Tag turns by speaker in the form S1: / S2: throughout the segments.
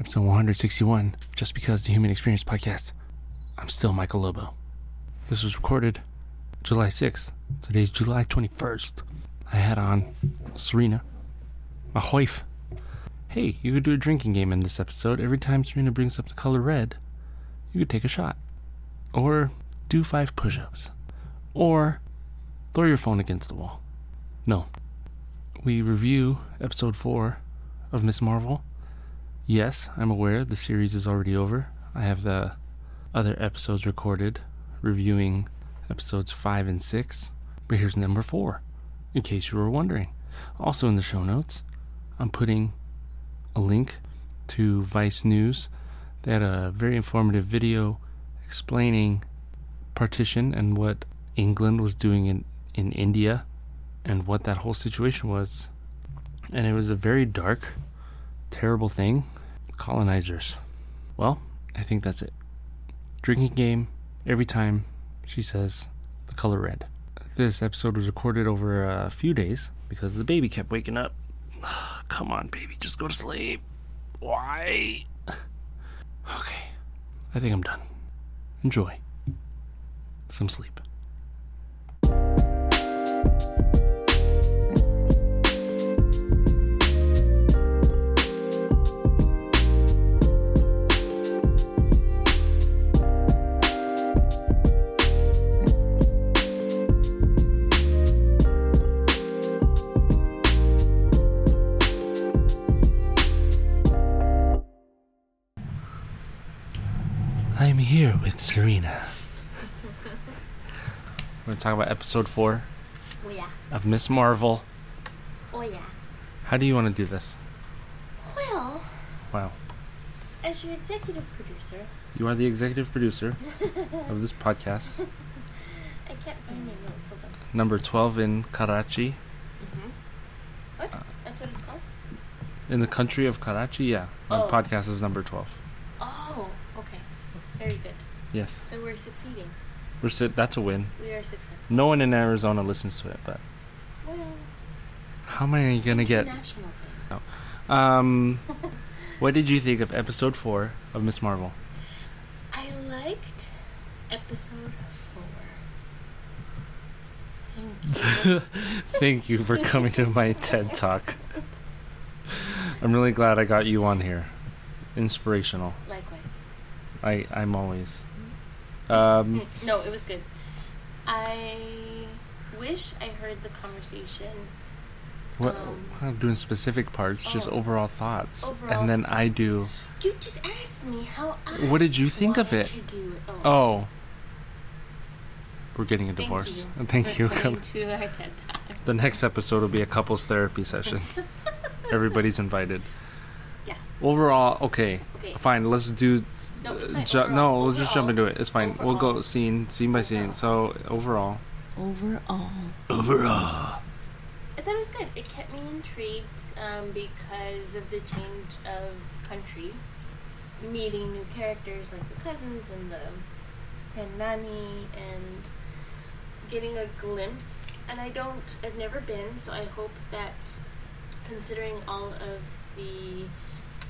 S1: episode 161, Just Because the Human Experience podcast. I'm still Michael Lobo. This was recorded July 6th. Today's July 21st. I had on Serena, my wife. Hey, you could do a drinking game in this episode. Every time Serena brings up the color red, you could take a shot. Or do five push ups. Or throw your phone against the wall. No. We review episode 4 of Miss Marvel. Yes, I'm aware the series is already over. I have the other episodes recorded, reviewing episodes 5 and 6. But here's number 4, in case you were wondering. Also in the show notes, I'm putting a link to Vice News. They had a very informative video explaining partition and what England was doing in, in India and what that whole situation was. And it was a very dark, terrible thing. Colonizers. Well, I think that's it. Drinking game every time she says the color red. This episode was recorded over a few days because the baby kept waking up. Come on, baby, just go to sleep. Why? Okay, I think I'm done. Enjoy some sleep. Here with Serena. We're going to talk about episode four
S2: Oh yeah.
S1: of Miss Marvel.
S2: Oh yeah.
S1: How do you want to do this?
S2: Well,
S1: Wow.
S2: as your executive producer,
S1: You are the executive producer of this podcast.
S2: I can't find my notes. Hold on.
S1: Number 12 in Karachi. Mm-hmm.
S2: What? That's what it's called?
S1: In the country of Karachi, yeah. My
S2: Oh.
S1: podcast is number 12.
S2: Oh, okay. Very good.
S1: Yes.
S2: So we're succeeding.
S1: We're that's a win.
S2: We are successful.
S1: No one in Arizona listens to it, but
S2: Well,
S1: how many are you going to get.
S2: international thing.
S1: Um, what did you think of episode 4 of Miss Marvel?
S2: I liked episode four. Thank you.
S1: Thank you for coming to my TED Talk. I'm really glad I got you on here. Inspirational. I, I'm always. Um,
S2: No, it was good. I wish I heard the conversation.
S1: what,
S2: Um,
S1: I'm doing specific parts, just
S2: oh.
S1: overall thoughts.
S2: Overall
S1: and then I do.
S2: You just asked me how I.
S1: What did you think of it?
S2: Oh.
S1: Oh. We're getting a
S2: Thank
S1: divorce.
S2: you.
S1: Thank you.
S2: coming to our TED Talk.
S1: The next episode will be a couples therapy session. Everybody's invited.
S2: Yeah.
S1: Overall, okay.
S2: Okay.
S1: Fine, let's do.
S2: No, it's fine.
S1: ju- no, we'll just jump into it. It's fine. We'll go scene, scene by scene. So, overall.
S2: Overall.
S1: Overall.
S2: I thought it was good. It kept me intrigued um, because of the change of country, meeting new characters like the cousins and the and Nani, and getting a glimpse. And I don't, I've never been, so I hope that considering all of the,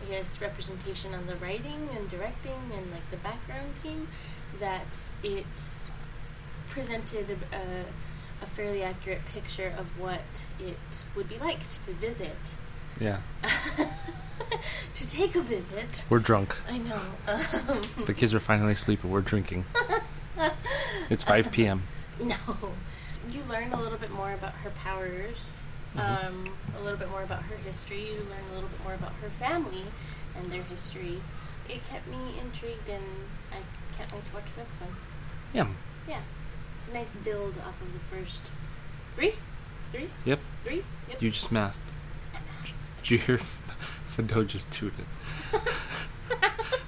S2: I guess, representation on the writing and directing and like the background team, that it presented a, a fairly accurate picture of what it would be like to visit.
S1: Yeah.
S2: to take a visit.
S1: We're drunk.
S2: I know. Um,
S1: The kids are finally asleep and we're drinking. It's 5 p.m.
S2: no. You learn a little bit more about her powers. Um, a little bit more about her history. You learn a little bit more about her family and their history. It kept me intrigued, and I can't wait to watch the next one.
S1: Yeah.
S2: Yeah. It's a nice build off of the first three? Three?
S1: Yep.
S2: Three? Yep.
S1: You just mathed.
S2: I.
S1: Did you hear Fado just tooted?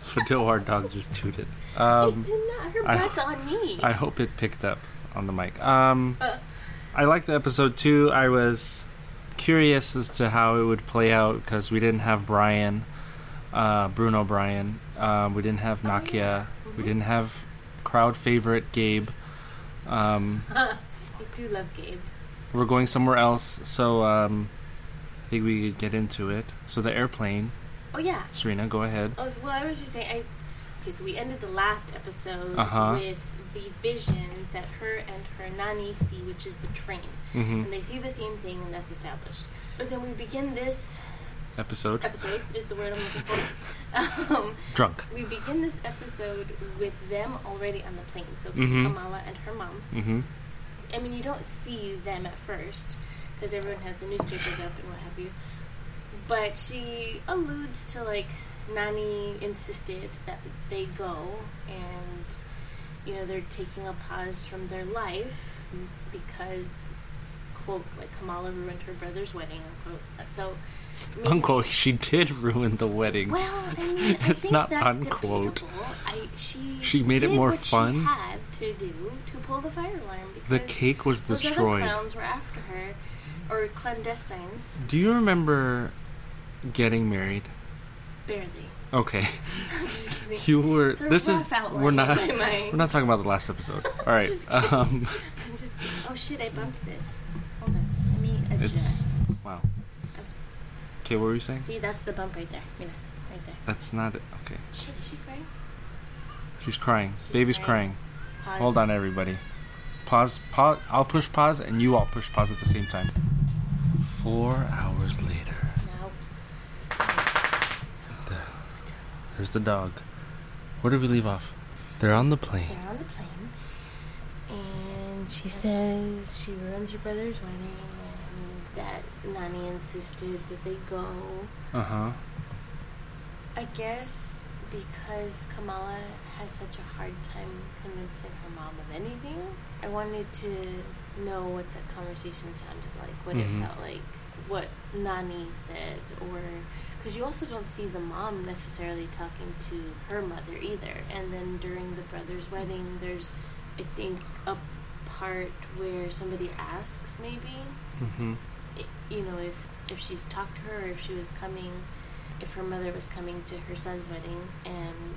S1: Fado, our dog, just tooted. Um,
S2: it did not. Her
S1: I-
S2: butt's on me.
S1: I hope it picked up on the mic. Um,
S2: Uh,
S1: I liked the episode too. I was curious as to how it would play out because we didn't have Brian, uh, Bruno Bryan. Um, we didn't have Nakia. We didn't have crowd favorite Gabe. Um,
S2: I do love Gabe.
S1: we're going somewhere else, so um, I think we could get into it. So the airplane
S2: Oh yeah.
S1: Serena, go ahead.
S2: Oh, well, I was just saying. I okay. So we ended the last episode
S1: Uh-huh.
S2: with the vision that her and her nani see, which is the train,
S1: hmm
S2: and they see the same thing, and that's established. But then we begin this
S1: Episode.
S2: episode. is the word I'm looking for. um,
S1: Drunk.
S2: we begin this episode with them already on the plane. So
S1: Mhm.
S2: Kamala and her mom.
S1: hmm
S2: I mean, you don't see them at first because everyone has the newspapers up and what have you. But she alludes to like Nani insisted that they go, and you know they're taking a pause from their life because quote like Kamala ruined her brother's wedding unquote. So maybe-
S1: Unquote, she did ruin the wedding.
S2: Well, I mean, I
S1: It's
S2: think
S1: not unquote.
S2: I she
S1: She made it more fun.
S2: Had to do to pull the fire alarm because
S1: The cake was
S2: those
S1: destroyed.
S2: other clowns were after her, or clandestines.
S1: Do you remember getting married?
S2: Barely.
S1: Okay. You were. This is. We're not.
S2: my.
S1: We're not talking about the last episode. All right.
S2: Just.
S1: Um.
S2: Just. Oh shit! I bumped this. Hold on. Let me adjust. It's. Wow.
S1: Okay. What were you saying?
S2: See, that's the bump right there. Mina, right there.
S1: That's not it. Okay.
S2: Shit, is she crying?
S1: She's crying.
S2: She's
S1: Baby's
S2: crying.
S1: crying. Hold on, everybody. Pause. Pause. I'll push pause, and you all push pause at the same time. Four hours later.
S2: Now,
S1: There's the dog. Where did we leave off? They're on the plane.
S2: they're on the plane, and she says she ruins her brother's wedding, and that Nani insisted that they go.
S1: Uh huh.
S2: I guess because Kamala has such a hard time convincing her mom of anything, I wanted to know what that conversation sounded like, what
S1: Mhm.
S2: it felt like, what Nani said, or because you also don't see the mom necessarily talking to her mother either. And then during the brother's wedding, there's, I think, a part where somebody asks maybe
S1: Mm-hmm.
S2: you know, if if she's talked to her, or if she was coming, if her mother was coming to her son's wedding, and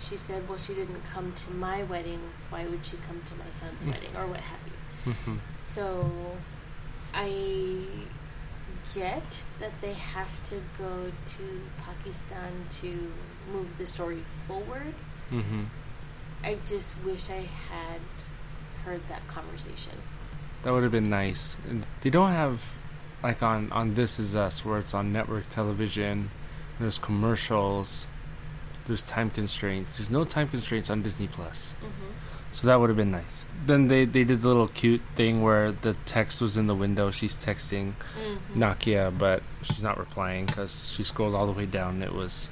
S2: she said, "Well, she didn't come to my wedding. Why would she come to my son's
S1: Mm.
S2: wedding, or what have you?"
S1: Mm-hmm.
S2: So, I get that they have to go to Pakistan to move the story forward.
S1: Mm-hmm.
S2: I just wish I had heard that conversation.
S1: That would have been nice. They don't have like on on This Is Us where it's on network television. There's commercials. There's time constraints. There's no time constraints on Disney Plus.
S2: Mm-hmm.
S1: So that would have been nice. Then they they did the little cute thing where the text was in the window. She's texting
S2: Mm-hmm.
S1: Nakia, but she's not replying because she scrolled all the way down. It was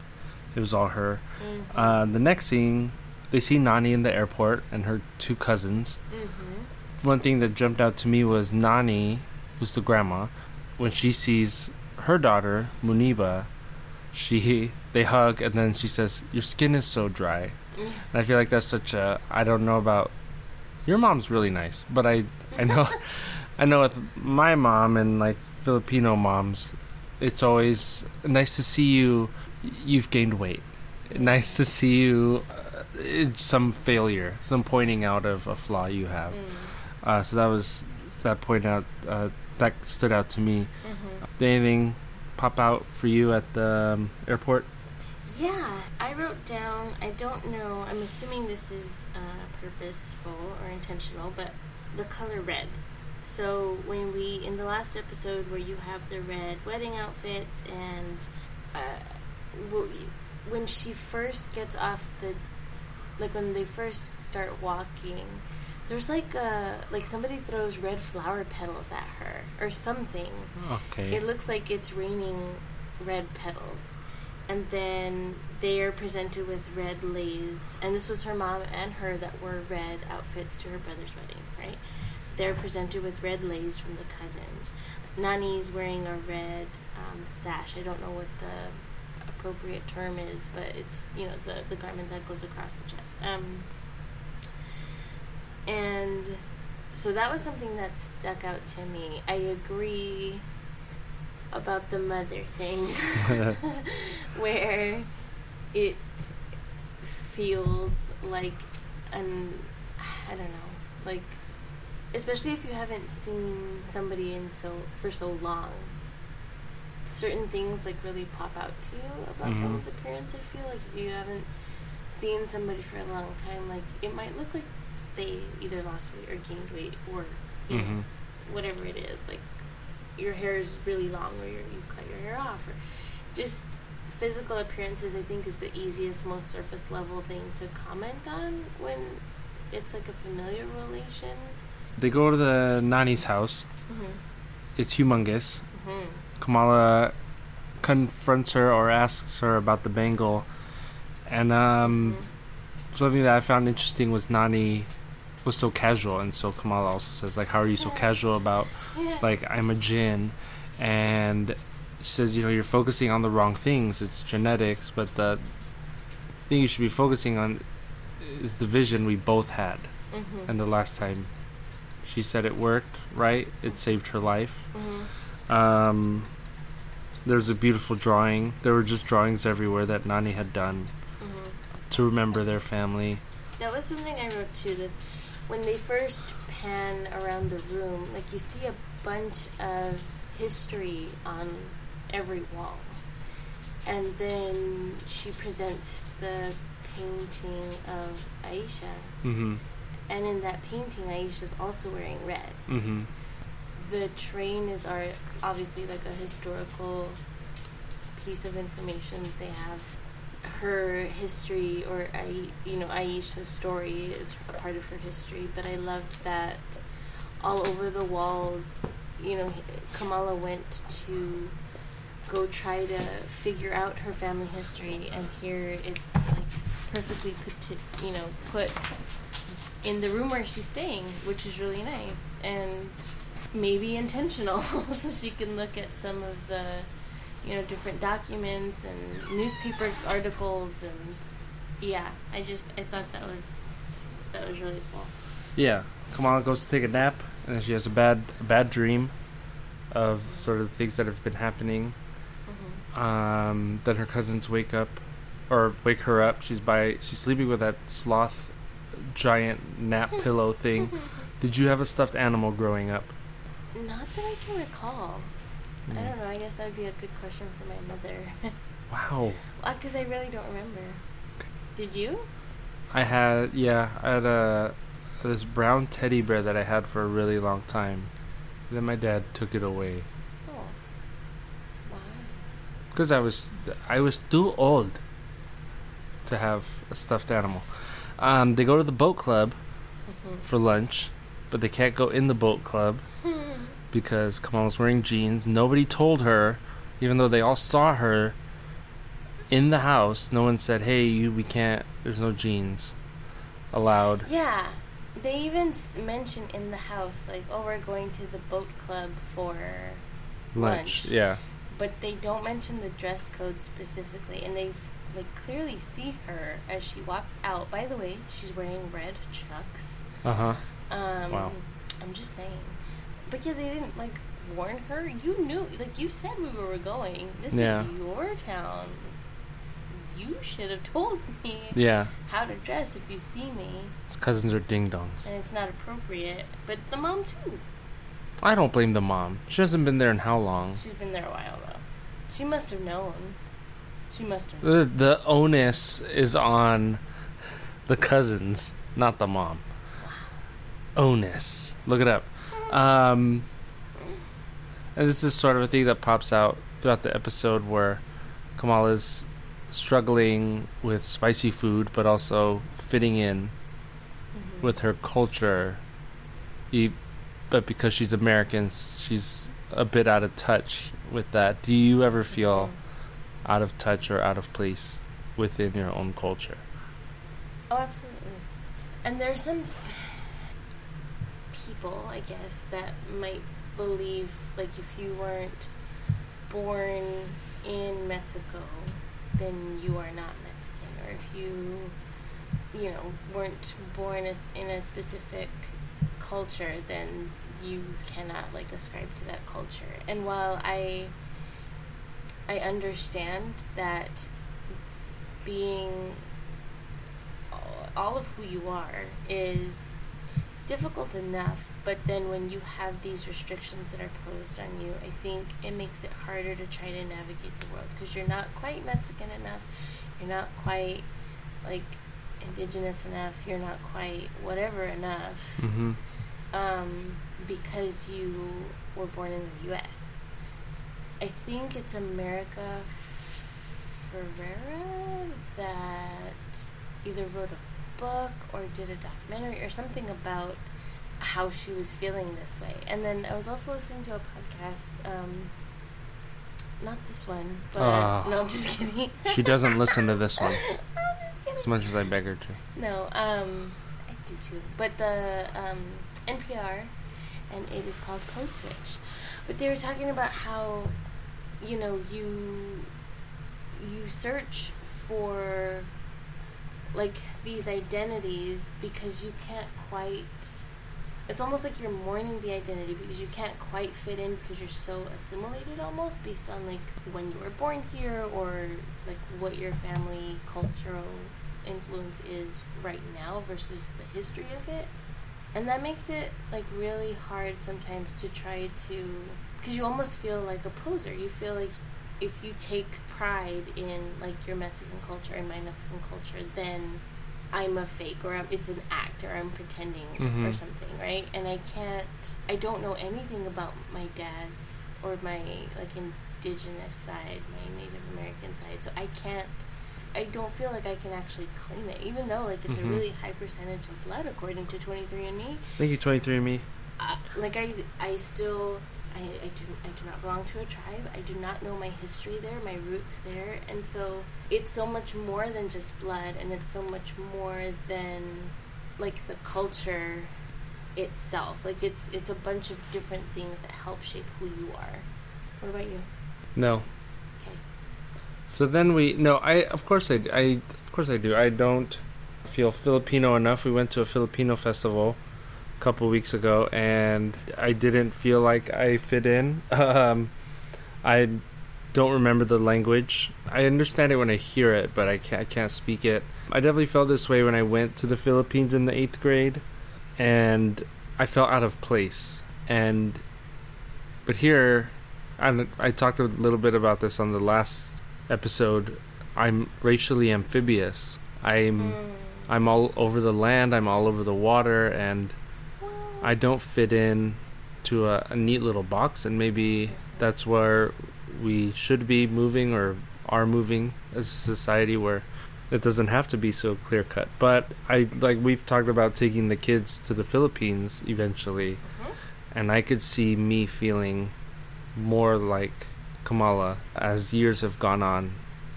S1: it was all her.
S2: Mm-hmm.
S1: Uh, the next scene, they see Nani in the airport and her two cousins.
S2: mm-hmm.
S1: one thing that jumped out to me was Nani, who's the grandma, when she sees her daughter Muniba, she they hug and then she says, "Your skin is so dry." And I feel like that's such a I don't know about your mom's really nice, but I I know I know with my mom and like Filipino moms, it's always nice to see you. You've gained weight. Nice to see you. Uh, some failure, some pointing out of a flaw you have.
S2: Mm.
S1: Uh, so that was that point out uh, that stood out to me.
S2: Mm-hmm.
S1: Did anything pop out for you at the um, airport?
S2: Yeah, I wrote down. I don't know. I'm assuming this is uh, purposeful or intentional, but the color red. So when we in the last episode where you have the red wedding outfits and uh, when she first gets off the like when they first start walking, there's like a like somebody throws red flower petals at her or something.
S1: Okay.
S2: It looks like it's raining red petals. And then they are presented with red leis. And this was her mom and her that wore red outfits to her brother's wedding, right? They're presented with red leis from the cousins. Nani's wearing a red um, sash. I don't know what the appropriate term is, but it's, you know, the, the garment that goes across the chest. Um, and so that was something that stuck out to me. I agree about the mother thing, where it feels like an I don't know, like especially if you haven't seen somebody in so for so long. certain things like really pop out to you about
S1: Mhm.
S2: someone's appearance. I feel like if you haven't seen somebody for a long time, like it might look like they either lost weight or gained weight or you know, whatever it is. Like your hair is really long or you're, you cut your hair off or just physical appearances. I think is the easiest, most surface level thing to comment on when it's like a familiar relation.
S1: They go to the Nani's house.
S2: Mm-hmm.
S1: It's humongous.
S2: Mm-hmm.
S1: Kamala confronts her or asks her about the bangle. And um, something that I found interesting was Nani was so casual, and so Kamala also says like, "How are you so casual about like I'm a jinn?" And she says, "You know, you're focusing on the wrong things. It's genetics, but the thing you should be focusing on is the vision we both had.
S2: mm-hmm.
S1: And the last time she said it worked, right? It saved her life."
S2: Mm-hmm.
S1: Um, there's a beautiful drawing. There were just drawings everywhere that Nani had done
S2: Mm-hmm.
S1: to remember their family.
S2: That was something I wrote too. That when they first pan around the room, like you see a bunch of history on every wall, and then she presents the painting of Aisha,
S1: Mm-hmm.
S2: and in that painting, Aisha's also wearing red.
S1: Mm-hmm.
S2: The train is our obviously like a historical piece of information that they have. Her history, or I, you know, Aisha's story is a part of her history. But I loved that all over the walls, you know, Kamala went to go try to figure out her family history, and here it's like perfectly put, you know, put in the room where she's staying, which is really nice and maybe intentional, so she can look at some of the, you know, different documents and newspaper articles and yeah, I just I thought that was that was really cool.
S1: Yeah, Kamala goes to take a nap, and then she has a bad, a bad dream of sort of the things that have been happening.
S2: Mm-hmm.
S1: Um, then her cousins wake up, or wake her up. She's by, she's sleeping with that sloth, giant nap pillow thing. Did you have a stuffed animal growing up?
S2: Not that I can recall. I don't know. I guess that would be a good question for my mother.
S1: Wow.
S2: Because I really don't remember. Did you?
S1: I had yeah, I had a this brown teddy bear that I had for a really long time. Then my dad took it away
S2: Oh. Why?
S1: because I was I was too old to have a stuffed animal. Um, they go to the boat club
S2: Mm-hmm.
S1: for lunch, but they can't go in the boat club because Kamala's wearing jeans. Nobody told her, even though they all saw her in the house. No one said, "Hey, you, we can't. There's no jeans allowed."
S2: Yeah. They even s- mention in the house, like, oh, we're going to the boat club for.
S1: Lunch.
S2: Lunch.
S1: Yeah.
S2: But they don't mention the dress code specifically, and they like clearly see her as she walks out. By the way, she's wearing red chucks.
S1: Uh huh.
S2: Um,
S1: Wow.
S2: I'm just saying. But yeah, they didn't like warn her. You knew, like you said, we were going. This
S1: Yeah.
S2: is your town. You should have told me
S1: Yeah.
S2: how to dress if you see me,
S1: His cousins are ding dongs.
S2: and it's not appropriate. But the mom too.
S1: I don't blame the mom. She hasn't been there in how long?
S2: She's been there a while though. She must have known. She must have.
S1: The, the onus is on the cousins, not the mom. Onus. Look it up. Um, and this is sort of a thing that pops out throughout the episode where Kamala's struggling with spicy food, but also fitting in
S2: Mhm.
S1: with her culture. E- but because she's American, she's a bit out of touch with that. Do you ever feel
S2: Mhm.
S1: out of touch or out of place within your own culture?
S2: Oh, absolutely. And there's some people, I guess, that might believe, like, if you weren't born in Mexico, then you are not Mexican. Or if you, you know, weren't born in a specific culture, then you cannot, like, ascribe to that culture. And while I. I understand that being all of who you are is difficult enough, but then when you have these restrictions that are posed on you, I think it makes it harder to try to navigate the world because you're not quite Mexican enough, you're not quite like indigenous enough, you're not quite whatever enough,
S1: Mm-hmm.
S2: um, because you were born in the U.S. I think it's America Ferrera that either wrote a book or did a documentary or something about how she was feeling this way. And then I was also listening to a podcast, um, not this one, but
S1: Ah.
S2: no, I'm just kidding.
S1: She doesn't listen to this one
S2: I'm just kidding.
S1: as much as I beg her to.
S2: No, um, I do too. But the um, NPR, and it is called Code Switch. But they were talking about how, you know, you you search for like these identities because you can't quite. It's almost like you're mourning the identity because you can't quite fit in because you're so assimilated almost based on like when you were born here or like what your family cultural influence is right now versus the history of it. And that makes it like really hard sometimes to try to because you almost feel like a poser. You feel like if you take pride in like your Mexican culture and my Mexican culture, then I'm a fake or I'm, it's an act or I'm pretending or
S1: Mhm.
S2: something, right? And I can't, I don't know anything about my dad's or my like indigenous side, my Native American side, so I can't. I don't feel like I can actually claim it, even though like it's
S1: Mhm.
S2: a really high percentage of blood according to 23andMe
S1: Thank you, 23andMe.
S2: uh, like I, I still, I, I do, I do not belong to a tribe. I do not know my history there, my roots there, and so it's so much more than just blood, and it's so much more than like the culture itself. Like it's, it's a bunch of different things that help shape who you are. What about you?
S1: No.
S2: Okay.
S1: So then we no, I of course I, I of course I do. I don't feel Filipino enough. We went to a Filipino festival couple weeks ago, and I didn't feel like I fit in. Um, I don't remember the language. I understand it when I hear it, but I can't, I can't speak it. I definitely felt this way when I went to the Philippines in the eighth grade, and I felt out of place. And but here, I, I talked a little bit about this on the last episode. I'm racially amphibious. I'm
S2: Mm.
S1: I'm all over the land. I'm all over the water, and I don't fit in to a, a neat little box. And maybe that's where we should be moving or are moving as a society where it doesn't have to be so clear cut. But I like we've talked about taking the kids to the Philippines eventually,
S2: Mhm.
S1: and I could see me feeling more like Kamala as years have gone on,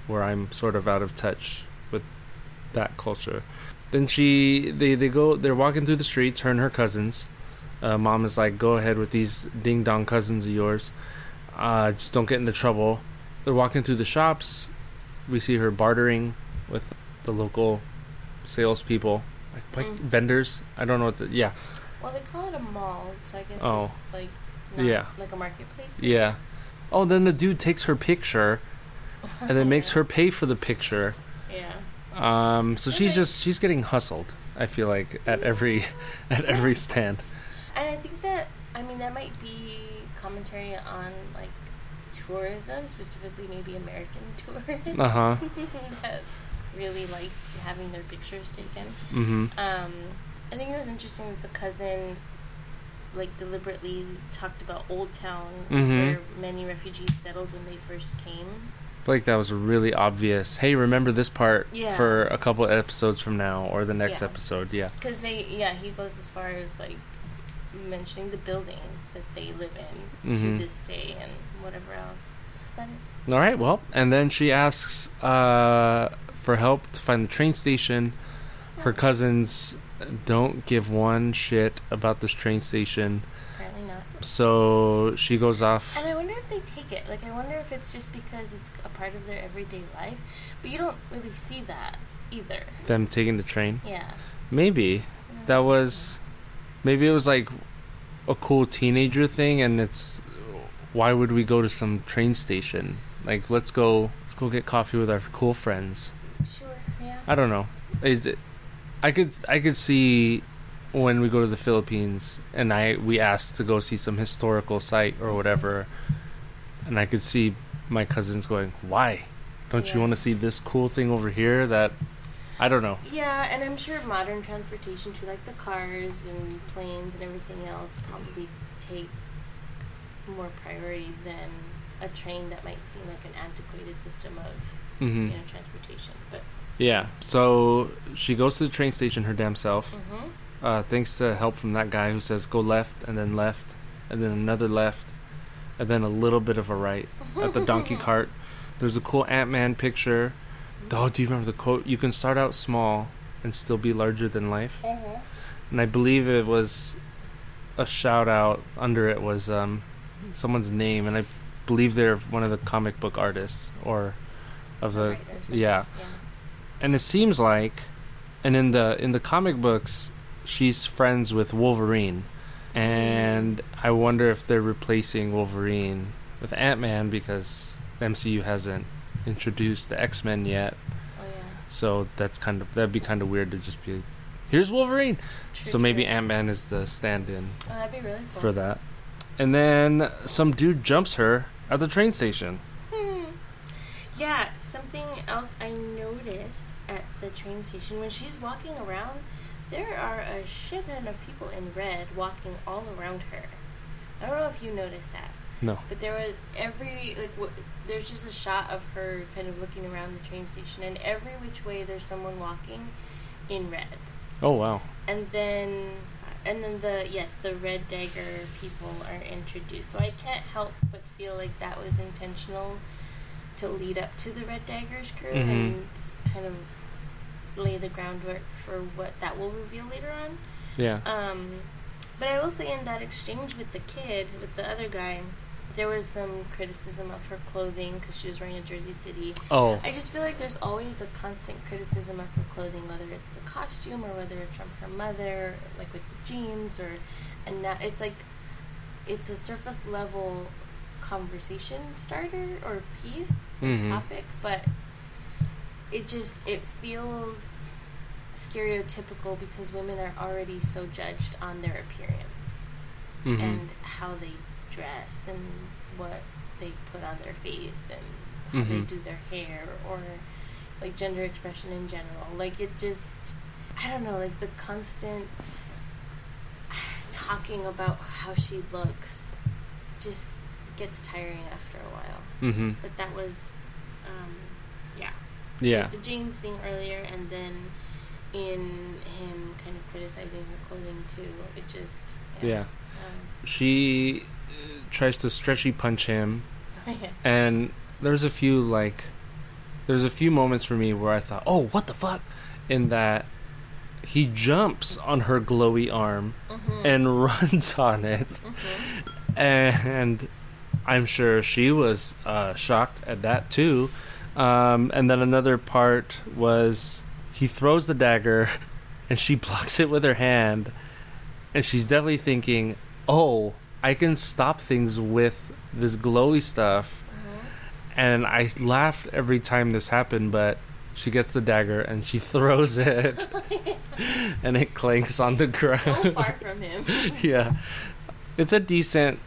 S1: where I'm sort of out of touch with that culture. Then she, they, they go, they're walking through the streets, her and her cousins. Uh, mom is like, "Go ahead with these ding dong cousins of yours. Uh, just don't get into trouble." They're walking through the shops. We see her bartering with the local salespeople, like, like
S2: Mm.
S1: vendors. I don't know what. The, yeah,
S2: well, they call it a mall, so I guess
S1: Oh.
S2: it's like
S1: Yeah.
S2: like a marketplace.
S1: yeah. Oh, then the dude takes her picture and then makes her pay for the picture. Um, so she's just she's getting hustled. I feel like at every at every stand.
S2: And I think that I mean that might be commentary on like tourism, specifically maybe American tourists
S1: Uh huh.
S2: that really like having their pictures taken.
S1: Mm-hmm.
S2: Um, I think it was interesting that the cousin like deliberately talked about Old Town,
S1: Mhm.
S2: where many refugees settled when they first came.
S1: I feel like that was really obvious. Hey, remember this part
S2: Yeah.
S1: for a couple episodes from now or the next
S2: Yeah.
S1: episode. Yeah.
S2: Because they, yeah, he goes as far as like mentioning the building that they live in
S1: Mhm.
S2: to this day and whatever else. But
S1: All right. Well, and then she asks uh, for help to find the train station. Her cousins don't give one shit about this train station. So she goes off.
S2: And I wonder if they take it. Like, I wonder if it's just because it's a part of their everyday life. But you don't really see that either.
S1: Them taking the train.
S2: Yeah.
S1: Maybe mm. that was maybe it was like a cool teenager thing and it's why would we go to some train station like let's go let's go get coffee with our cool friends
S2: Sure. Yeah.
S1: i don't know it, i could i could see when we go to the Philippines and I we asked to go see some historical site or whatever, and I could see my cousins going, "Why? Don't you want to see this cool thing over here that I don't know."
S2: Yeah, and I'm sure modern transportation too, like the cars and planes and everything else, probably take more priority than a train that might seem like an antiquated system of
S1: hmm
S2: you know transportation. But
S1: Yeah. So she goes to the train station her damn self.
S2: hmm
S1: uh, thanks to help from that guy who says go left and then left and then another left and then a little bit of a right at the donkey cart. There's a cool Ant Man picture. Oh, do you remember the quote? You can start out small and still be larger than life. And I believe it was a shout out under it was um, someone's name, and I believe they're one of the comic book artists or of the yeah
S2: yeah.
S1: and it seems like and in the in the comic books she's friends with Wolverine and I wonder if they're replacing Wolverine with Ant-Man because the MCU hasn't introduced the X-Men yet
S2: Oh yeah.
S1: so that's kind of that'd be kind of weird to just be here's Wolverine
S2: True,
S1: so maybe. Ant-Man is the stand-in
S2: Oh, that'd be really cool.
S1: for that and then some dude jumps her at the train station
S2: Hmm. Yeah, something else I noticed at the train station when she's walking around, there are a shit ton of people in red walking all around her. I don't know if you noticed that,
S1: no
S2: but there was every like w- there's just a shot of her kind of looking around the train station, and every which way there's someone walking in red.
S1: oh wow
S2: and then and then the yes the red dagger people are introduced so i can't help but feel like that was intentional to lead up to the red daggers crew
S1: Mhm.
S2: and kind of lay the groundwork for what that will reveal later on.
S1: Yeah.
S2: Um but i will say in that exchange with the kid with the other guy there was some criticism of her clothing because she was wearing a jersey city.
S1: Oh.
S2: I just feel like there's always a constant criticism of her clothing, whether it's the costume or whether it's from her mother, like with the jeans, or and now it's like it's a surface level conversation starter or piece
S1: Mhm.
S2: topic, but it just it feels stereotypical because women are already so judged on their appearance
S1: Mhm.
S2: and how they dress and what they put on their face and how they
S1: Mhm.
S2: do their hair or like gender expression in general. Like it just I don't know, like the constant talking about how she looks just gets tiring after a while.
S1: Mhm.
S2: But that was um yeah.
S1: Yeah
S2: The jeans thing earlier and then in him kind of criticizing her clothing too. It just
S1: Yeah.
S2: Um,
S1: she uh, tries to stretchy punch him
S2: yeah.
S1: and there's a few like there's a few moments for me where I thought, "Oh, what the fuck?" in that he jumps on her glowy arm
S2: Mhm.
S1: and runs on it.
S2: Mhm.
S1: And I'm sure she was uh, shocked at that too. Um, and then another part was he throws the dagger and she blocks it with her hand. And she's definitely thinking, oh, I can stop things with this glowy stuff.
S2: Mhm.
S1: And I laughed every time this happened, but she gets the dagger and she throws it and it clanks on the ground.
S2: so far from him.
S1: yeah. It's a decent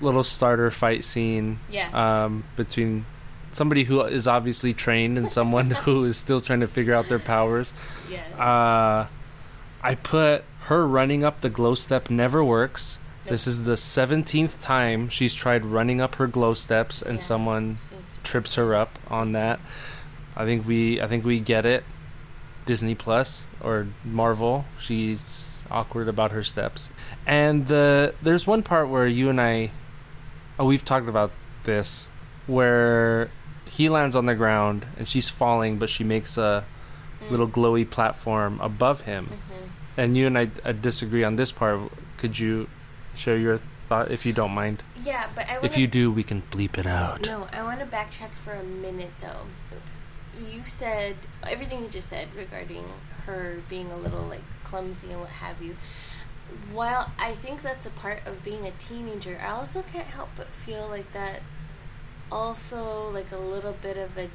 S1: little starter fight scene
S2: Yeah.
S1: um, between somebody who is obviously trained and someone who is still trying to figure out their powers.
S2: yeah.
S1: Uh, I put her running up the glow step never works.
S2: Nope.
S1: This is the 17th time she's tried running up her glow steps and
S2: Yeah.
S1: someone trips her up on that. I think we I think we get it. Disney Plus or Marvel. She's awkward about her steps. And the there's one part where you and I oh, we've talked about this where he lands on the ground and she's falling but she makes a
S2: Mm.
S1: little glowy platform above him.
S2: Mhm.
S1: And you and I, I disagree on this part. Could you share your thought if you don't mind?
S2: Yeah, but I want
S1: If you do, we can bleep it out.
S2: No, I want to backtrack for a minute though. You said everything you just said regarding her being a little like clumsy and what have you. While I think that's a part of being a teenager, I also can't help but feel like that's also like a little bit of a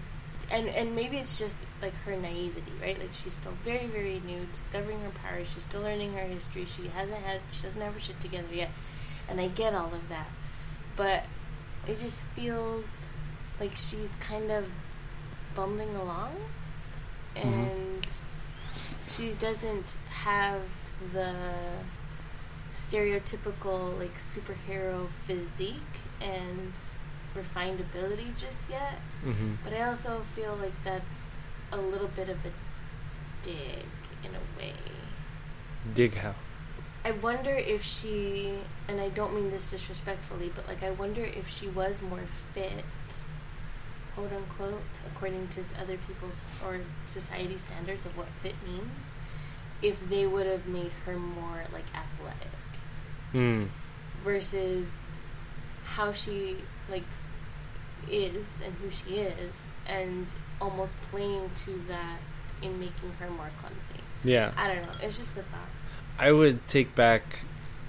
S2: and and maybe it's just like her naivety, right? Like she's still very very new, discovering her powers. She's still learning her history. She hasn't had she doesn't have her shit together yet, and I get all of that, but it just feels like she's kind of bumbling along, mm-hmm. and she doesn't have the stereotypical like superhero physique and refined ability just yet.
S1: Mm-hmm.
S2: But I also feel like that's a little bit of a dig in a way.
S1: Dig how?
S2: I wonder if she, and I don't mean this disrespectfully, but like I wonder if she was more fit, quote unquote, according to other people's or society standards of what fit means, if they would have made her more like athletic
S1: Mm.
S2: versus how she like is and who she is and almost playing to that in making her more clumsy.
S1: Yeah.
S2: I don't know. It's just a thought.
S1: I would take back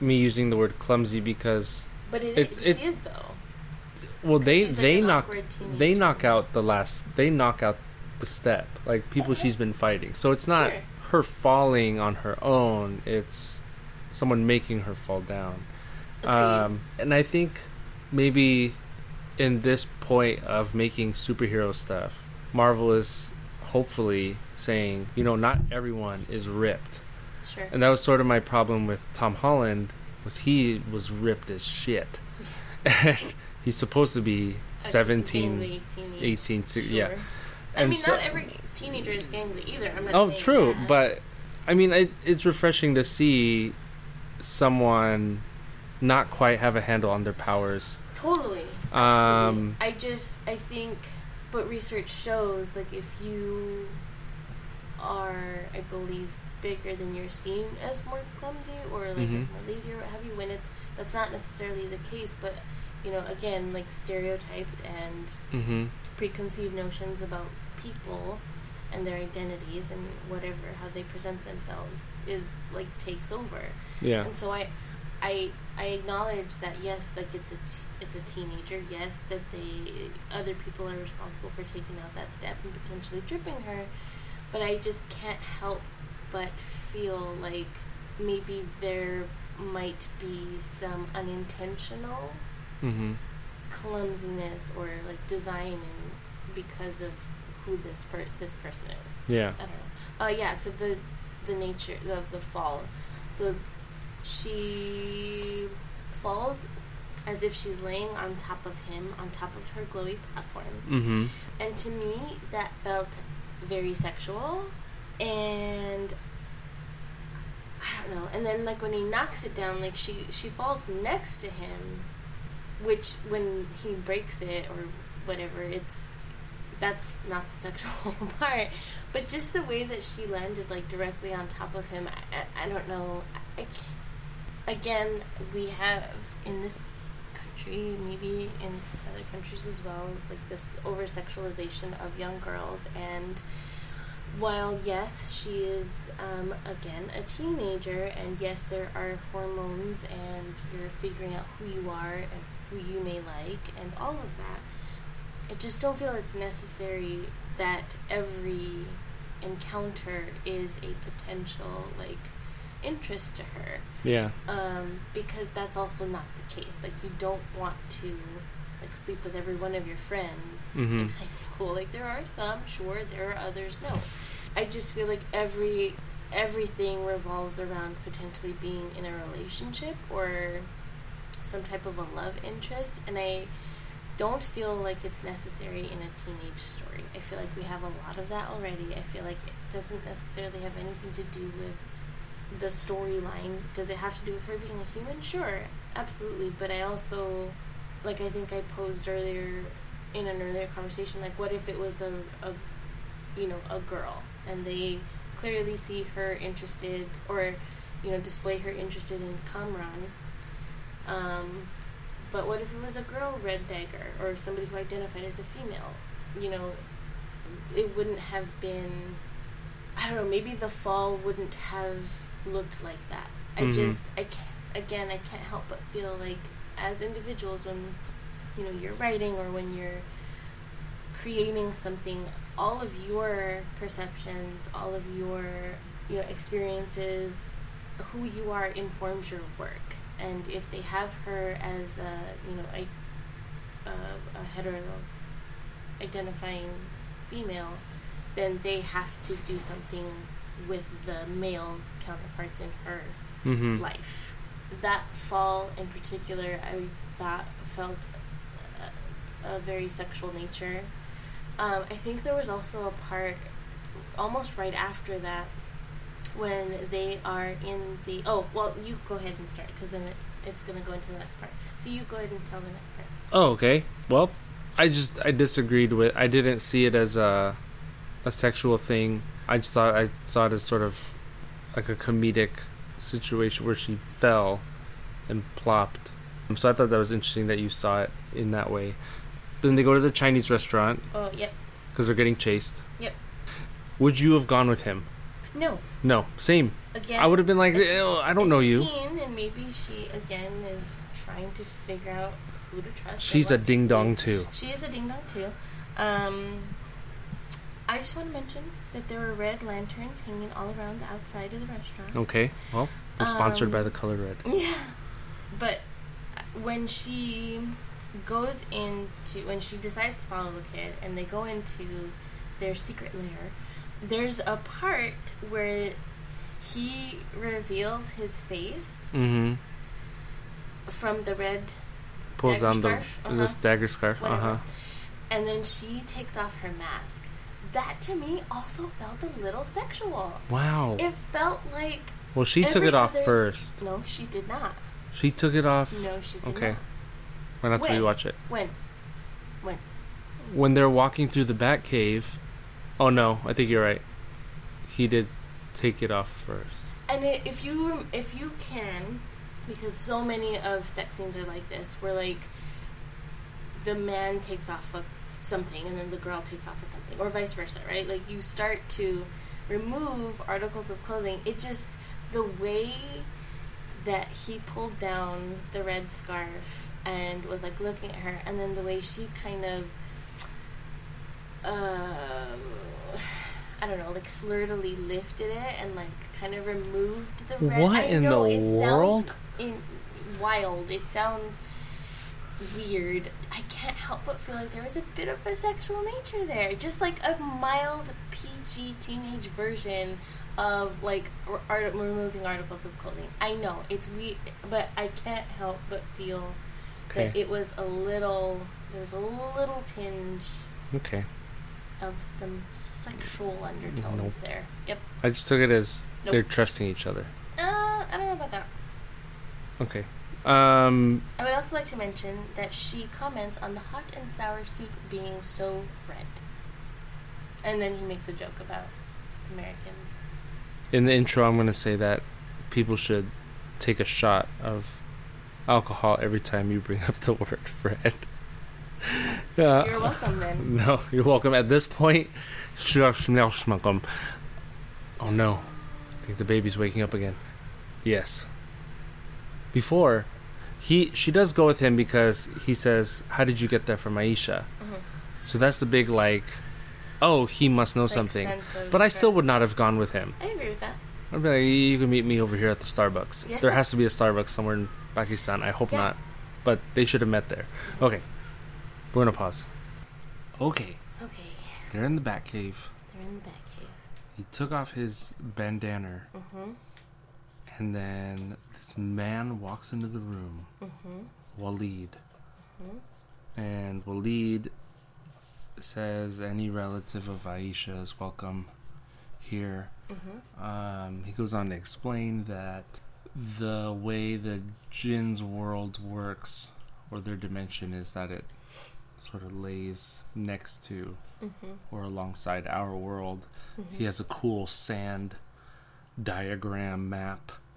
S1: me using the word clumsy because
S2: But it
S1: It's-
S2: is,
S1: it's-
S2: she is though.
S1: well they
S2: like
S1: they knock they knock out the last they knock out the step like people she's been fighting so it's not
S2: Sure.
S1: her falling on her own it's someone making her fall down
S2: Agreed.
S1: um, and i think maybe in this point of making superhero stuff marvel is hopefully saying you know not everyone is ripped
S2: Sure.
S1: and that was sort of my problem with Tom Holland was he was ripped as shit. and he's supposed to be
S2: A
S1: 17
S2: gangly teenage,
S1: 18, si- yeah.
S2: sure. I
S1: And
S2: mean,
S1: so-
S2: not every teenager is gangly either.
S1: Oh, true,
S2: that.
S1: but I mean it, it's refreshing to see someone not quite have a handle on their powers.
S2: Totally.
S1: Um.
S2: I just I think, but research shows like if you are, I believe, bigger than you're seen as more clumsy or like
S1: Mhm.
S2: more lazy or what have you. When it's that's not necessarily the case, but you know, again, like stereotypes and
S1: Mm-hmm.
S2: preconceived notions about people and their identities and whatever how they present themselves is like takes over.
S1: Yeah.
S2: And so I, I, I acknowledge that yes, like it's a t- it's a teenager. Yes, that they other people are responsible for taking out that step and potentially tripping her. But I just can't help but feel like maybe there might be some unintentional
S1: Mm-hmm.
S2: clumsiness or like design in because of who this per- this person is.
S1: Yeah.
S2: I don't know. Uh, yeah. So the the nature of the fall. So she falls as if she's laying on top of him, on top of her glowy platform.
S1: Mm-hmm.
S2: And to me, that felt very sexual. And I don't know. And then, like when he knocks it down, like she she falls next to him, which when he breaks it or whatever, it's that's not the sexual part. But just the way that she landed, like directly on top of him, I, I, don't know. I, I, again, we have in this country, maybe in other countries as well, like this over sexualization of young girls. And while, yes, she is, um, again, a teenager, and yes, there are hormones, and you're figuring out who you are and who you may like, and all of that, I just don't feel it's necessary that every encounter is a potential, like, interest to her
S1: Yeah.
S2: um, because that's also not the case. Like you don't want to like sleep with every one of your friends in
S1: Mhm.
S2: high school. Like there are some, sure, there are others, no. I just feel like every everything revolves around potentially being in a relationship or some type of a love interest, and I don't feel like it's necessary in a teenage story. I feel like we have a lot of that already. I feel like it doesn't necessarily have anything to do with the storyline. Does it have to do with her being a human? Sure, absolutely. But I also, like I think I posed earlier in an earlier conversation, like what if it was a, a you know, a girl and they clearly see her interested or, you know, display her interested in Kamran. Um, but what if it was a girl red dagger or somebody who identified as a female? You know, it wouldn't have been I don't know, maybe the fall wouldn't have looked like that. I
S1: Mhm.
S2: just I can't, again, I can't help but feel like as individuals when you know you're writing or when you're creating something, all of your perceptions, all of your you know experiences, who you are informs your work. And if they have her as a you know a, a, a hetero identifying female, then they have to do something with the male counterparts in her
S1: Mm-hmm.
S2: life. That fall in particular, I thought felt a, a very sexual nature. Um, I think there was also a part almost right after that when they are in the. Oh, well, you go ahead and start because then it, it's going to go into the next part. So you go ahead and tell the next part.
S1: Oh, okay. Well, I just I disagreed with. I didn't see it as a a sexual thing. I just thought I saw it as sort of like a comedic situation where she fell and plopped. So I thought that was interesting that you saw it in that way. Then they go to the Chinese restaurant
S2: Oh, yep.
S1: because they're getting chased.
S2: Yep.
S1: Would you have gone with him?
S2: No.
S1: No, same.
S2: Again,
S1: I would have been like, I don't know you."
S2: Teen, and maybe she again is trying to figure out who to trust.
S1: She's a ding
S2: do.
S1: dong too.
S2: She is a ding dong too. Um, I just want to mention that there were red lanterns hanging all around the outside of the restaurant.
S1: Okay, well, we're sponsored by
S2: Um,
S1: the color red.
S2: Yeah, but when she goes into when she decides to follow the kid and they go into their secret lair, there's a part where he reveals his face
S1: Mm-hmm.
S2: from the red
S1: Pulls on the?
S2: Uh-huh.
S1: this dagger scarf. Uh huh.
S2: and then she takes off her mask. That to me also felt a little sexual.
S1: Wow.
S2: It felt like
S1: Well, she took it off first.
S2: No, she did not.
S1: She took it off.
S2: No, she did
S1: Okay.
S2: not.
S1: Have to
S2: When?
S1: rewatch it.
S2: When? When?
S1: When they're walking through the Bat Cave. Oh no, I think you're right. He did take it off first.
S2: And i if you if you can, because so many of sex scenes are like this, where like the man takes off of something and then the girl takes off of something, or vice versa, right? Like you start to remove articles of clothing. It just the way that he pulled down the red scarf and was like looking at her, and then the way she kind of. Um, I don't know, like flirtily lifted it and like kind of removed the red.
S1: What
S2: I
S1: in
S2: know
S1: the
S2: it
S1: world?
S2: Sounds in, wild. It sounds weird. I can't help but feel like there was a bit of a sexual nature there, just like a mild PG teenage version of like art- removing articles of clothing. I know it's weird, but I can't help but feel that it was a little. There was a little tinge
S1: Okay.
S2: of some sexual undertones
S1: Nope.
S2: there. Yep.
S1: I just took it as
S2: Nope.
S1: they're trusting each other.
S2: Uh, I don't know about that.
S1: Okay. Um.
S2: I would also like to mention that she comments on the hot and sour soup being so red. And then he makes a joke about Americans.
S1: In the intro, I'm gonna say that people should take a shot of alcohol every time you bring up the word red. Uh,
S2: You're welcome then.
S1: No, you're welcome. At this point. Oh no, I think the baby's waking up again. Yes. Before, he she does go with him because he says, "How did you get that from Aisha?"
S2: Mhm.
S1: So that's the big like, oh, he must know
S2: Like,
S1: something.
S2: sense of
S1: But I still would not have gone with him.
S2: I agree with that.
S1: I'd be like, you can meet me over here at the Starbucks.
S2: Yeah.
S1: There has to be a Starbucks somewhere in Pakistan. I hope
S2: Yeah.
S1: not. But they should have met there. Okay. We're gonna pause. Okay.
S2: Okay,
S1: They're in the Bat Cave.
S2: they're in the back cave.
S1: He took off his bandana,
S2: Mm-hmm.
S1: And then this man walks into the room,
S2: Mm-hmm.
S1: Waleed.
S2: Mhm.
S1: And Waleed says any relative of Aisha is welcome here.
S2: Mm-hmm.
S1: Um, he goes on to explain that the way the Jin's world works, or their dimension, is that it sort of lays next to
S2: Mm-hmm.
S1: or alongside our world. He has a cool sand diagram map,
S2: On the wall.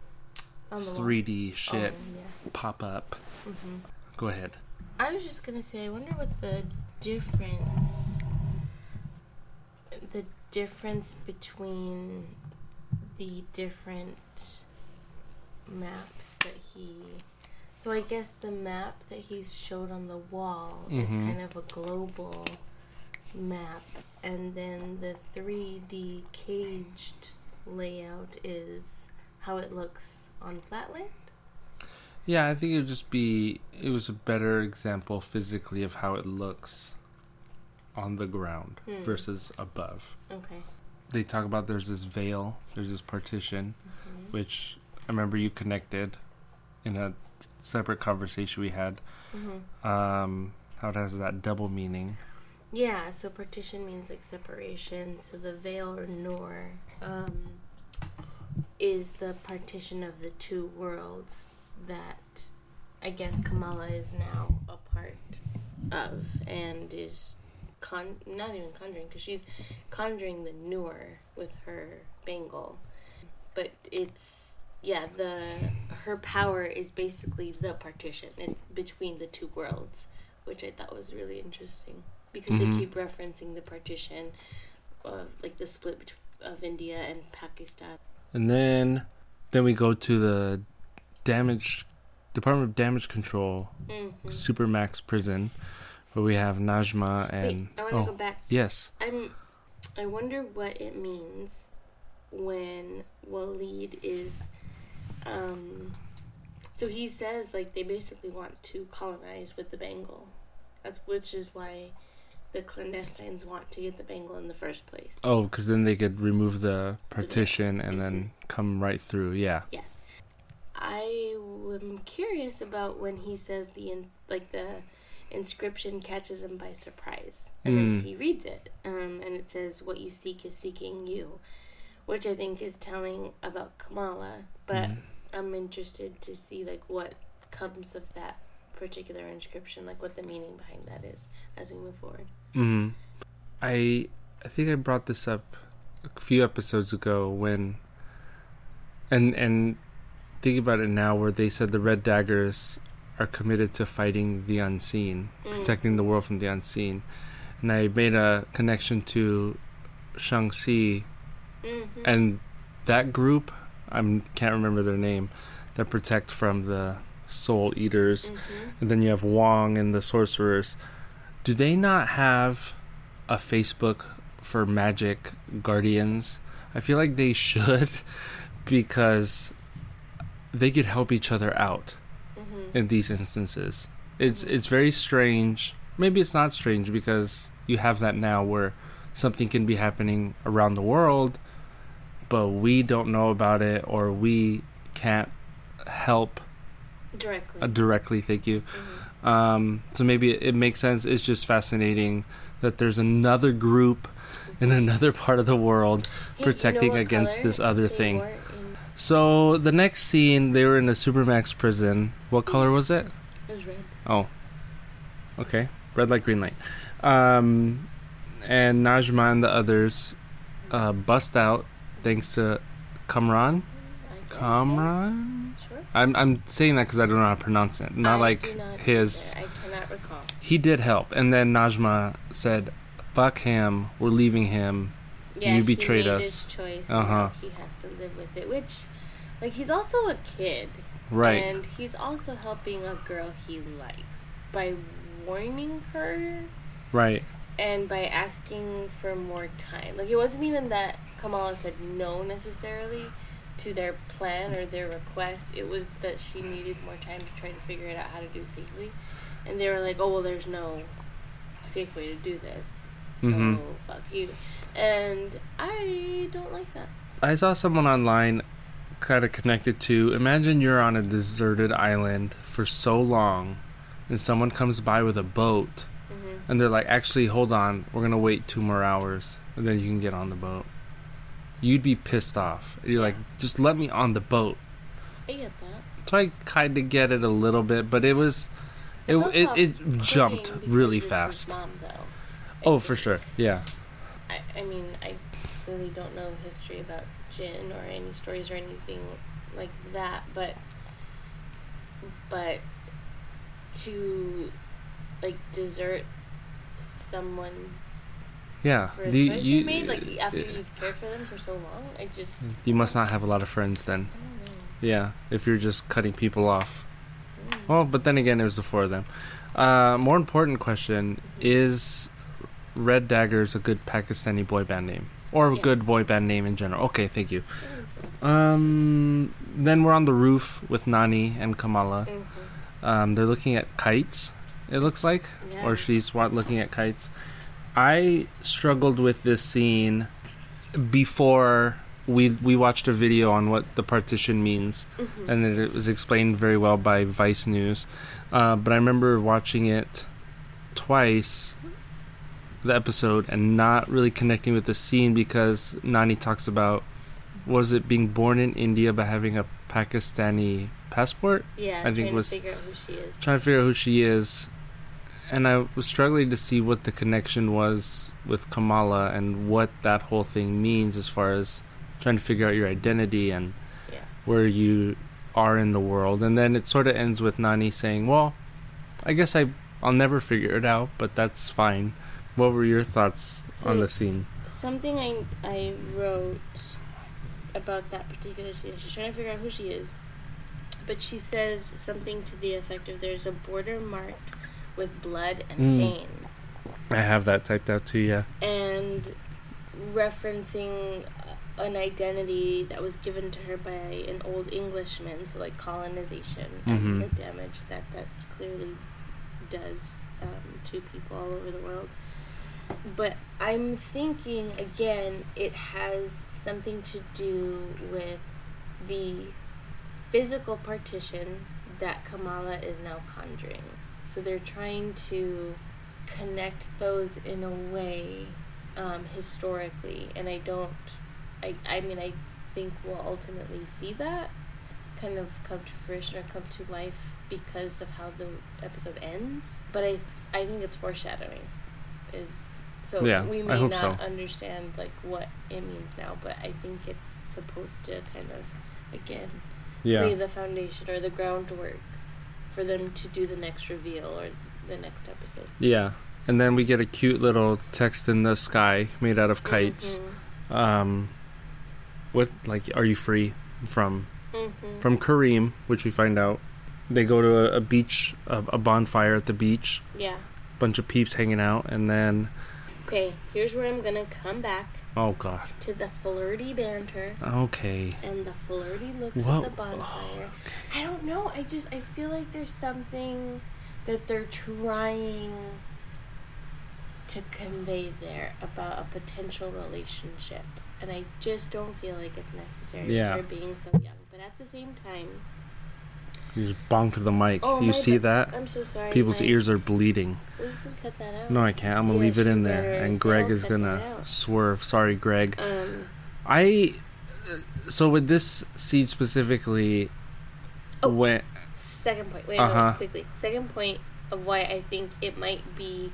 S1: 3D shit
S2: Oh, yeah.
S1: pop up.
S2: Mm-hmm.
S1: Go ahead.
S2: I was just gonna say, I wonder what the difference, the difference between the different maps that he. So I guess the map that he showed on the wall is
S1: Mhm.
S2: kind of a global map, and then the 3D caged layout is how it looks on Flatland.
S1: Yeah, I think it would just be it was a better example physically of how it looks on the ground
S2: Hmm.
S1: versus above.
S2: Okay.
S1: They talk about there's this veil, there's this partition,
S2: Mhm.
S1: which I remember you connected in a separate conversation we had.
S2: Mhm.
S1: Um, how it has that double meaning.
S2: Yeah, so partition means like separation. So the veil or Noor um, is the partition of the two worlds that I guess Kamala is now a part of and is con not even conjuring because she's conjuring the Noor with her bangle, but it's yeah the her power is basically the partition in between the two worlds, which I thought was really interesting because
S1: Mhm.
S2: they keep referencing the partition of like the split of India and Pakistan.
S1: And then then we go to the damage Department of Damage Control
S2: Mm-hmm.
S1: Supermax prison where we have Najma and
S2: Wait, I want to
S1: oh
S2: go back.
S1: yes.
S2: I'm. I wonder what it means when Waleed is. Um, so he says like they basically want to colonize with the bangle. That's which is why the clandestines want to get the bangle in the first place.
S1: Oh, because then they could remove the partition and then come right through. Yeah.
S2: Yes. I am curious about when he says the in, like the inscription catches him by surprise, and then
S1: Mm.
S2: he reads it, um, and it says, "What you seek is seeking you," which I think is telling about Kamala. But
S1: Mhm.
S2: I'm interested to see like what comes of that particular inscription, like what the meaning behind that is as we move forward.
S1: Hmm I I think I brought this up a few episodes ago when and and think about it now where they said the red daggers are committed to fighting the unseen,
S2: Mm.
S1: protecting the world from the unseen. And I made a connection to Shang-Chi
S2: Mm-hmm.
S1: and that group, I can't remember their name, that protect from the soul eaters.
S2: hmm
S1: And then you have Wong and the sorcerers. Do they not have a Facebook for magic guardians? I feel like they should because they could help each other out
S2: hmm
S1: in these instances. It's it's very strange. Maybe it's not strange because you have that now where something can be happening around the world but we don't know about it or we can't help
S2: Directly.
S1: uh, directly, thank you.
S2: Mhm.
S1: Um, so maybe it, it makes sense. It's just fascinating that there's another group in another part of the world.
S2: Hey,
S1: protecting
S2: you know
S1: against this other thing.
S2: in-
S1: So the next scene, they were in a supermax prison. What color was it?
S2: It was red.
S1: Oh, okay, red light, green light. Um, and Najma and the others uh, bust out thanks to Kamran.
S2: I.
S1: Kamran. I'm I'm saying that because I don't know how to pronounce it. Not
S2: I
S1: like
S2: not
S1: his.
S2: either. I cannot recall.
S1: He did help, and then Najma said, "Fuck him. We're leaving him."
S2: Yeah,
S1: You betrayed us. Uh-huh.
S2: Uh huh. He has to live with it. Which, like, he's also a kid,
S1: Right.
S2: And he's also helping a girl he likes by warning her
S1: right.
S2: and by asking for more time. Like, it wasn't even that Kamala said no necessarily to their plan or their request. It was that she needed more time to try to figure it out how to do safely. And they were like, oh, well, there's no safe way to do this. So,
S1: Mhm.
S2: fuck you. And I don't like that.
S1: I saw someone online kind of connected to imagine you're on a deserted island for so long and someone comes by with a boat
S2: hmm
S1: and they're like actually hold on we're going to wait two more hours and then you can get on the boat you'd be pissed off. You're like just let me on the boat.
S2: I get that.
S1: so i kind of get it a little bit but it was it it, it jumped really fast.
S2: Mom, though.
S1: oh for sure. Yeah.
S2: I, I mean, I really don't know history about Jin or any stories or anything like that, but but to like desert someone
S1: yeah The- you
S2: you made, like after you've cared for them for so long, I just
S1: you must not have a lot of friends then
S2: I don't know.
S1: yeah if you're just cutting people off
S2: Mm.
S1: Well, but then again, it was the four of them. Uh, more important question is Red Dagger is a good Pakistani boy band name, or a
S2: Yes.
S1: good boy band name in general. Okay, thank you.
S2: I think so.
S1: Um, then we're on the roof with Nani and Kamala.
S2: Mhm.
S1: Um, they're looking at kites. It looks like,
S2: Yeah.
S1: or she's looking at kites. I struggled with this scene before we we watched a video on what the partition means,
S2: Mhm.
S1: and it was explained very well by Vice News. Uh, but I remember watching it twice, the episode, and not really connecting with the scene because Nani talks about was it being born in India but having a Pakistani passport,
S2: Yeah,
S1: I think was-
S2: to figure out who she is.
S1: trying to figure out who she is. And I was struggling to see what the connection was with Kamala and what that whole thing means as far as trying to figure out your identity and
S2: yeah.
S1: where you are in the world. And then it sort of ends with Nani saying, "Well, I guess I I'll never figure it out, but that's fine." What were your thoughts on the scene?
S2: Something I I wrote about that particular scene. She's trying to figure out who she is, but she says something to the effect of, "There's a border marked with blood and
S1: Mm.
S2: pain,"
S1: I have that typed out too. Yeah.
S2: and referencing an identity that was given to her by an old Englishman, so like colonization
S1: Mhm.
S2: and the damage that that clearly does um, to people all over the world. But I'm thinking again, it has something to do with the physical partition that Kamala is now conjuring. So they're trying to connect those in a way um, historically, and I don't. I I mean I think we'll ultimately see that kind of come to fruition or come to life because of how the episode ends. But I I think it's foreshadowing. Is so
S1: Yeah,
S2: we may not
S1: so.
S2: understand like what it means now, but I think it's supposed to kind of again lay the foundation or the groundwork for them to do the next reveal or the next episode.
S1: Yeah. And then we get a cute little text in the sky made out of kites.
S2: Mhm.
S1: Um, what like are you free from
S2: Mhm.
S1: from Kareem, which we find out they go to a, a beach, a, a bonfire at the beach,
S2: yeah.
S1: bunch of peeps hanging out, and then
S2: Okay, here's where I'm gonna come back
S1: oh god,
S2: to the flirty banter
S1: okay,
S2: and the flirty looks at the bonfire. I don't know. I just I feel like there's something that they're trying to convey there about a potential relationship, and I just don't feel like it's necessary.
S1: Yeah.
S2: for being so young, but at the same time,
S1: you just bonked the mic.
S2: oh
S1: you see
S2: ba-
S1: that?
S2: I'm so sorry.
S1: People's
S2: my-
S1: ears are bleeding.
S2: Well, you can cut that out.
S1: No, I can't. I'm gonna
S2: Yeah,
S1: leave it in there, and Greg is gonna swerve. Sorry, Greg.
S2: Um.
S1: I so with this seed specifically,
S2: Oh.
S1: when
S2: Second point. Wait,
S1: Uh-huh.
S2: wait, quickly. Second point of why I think it might be,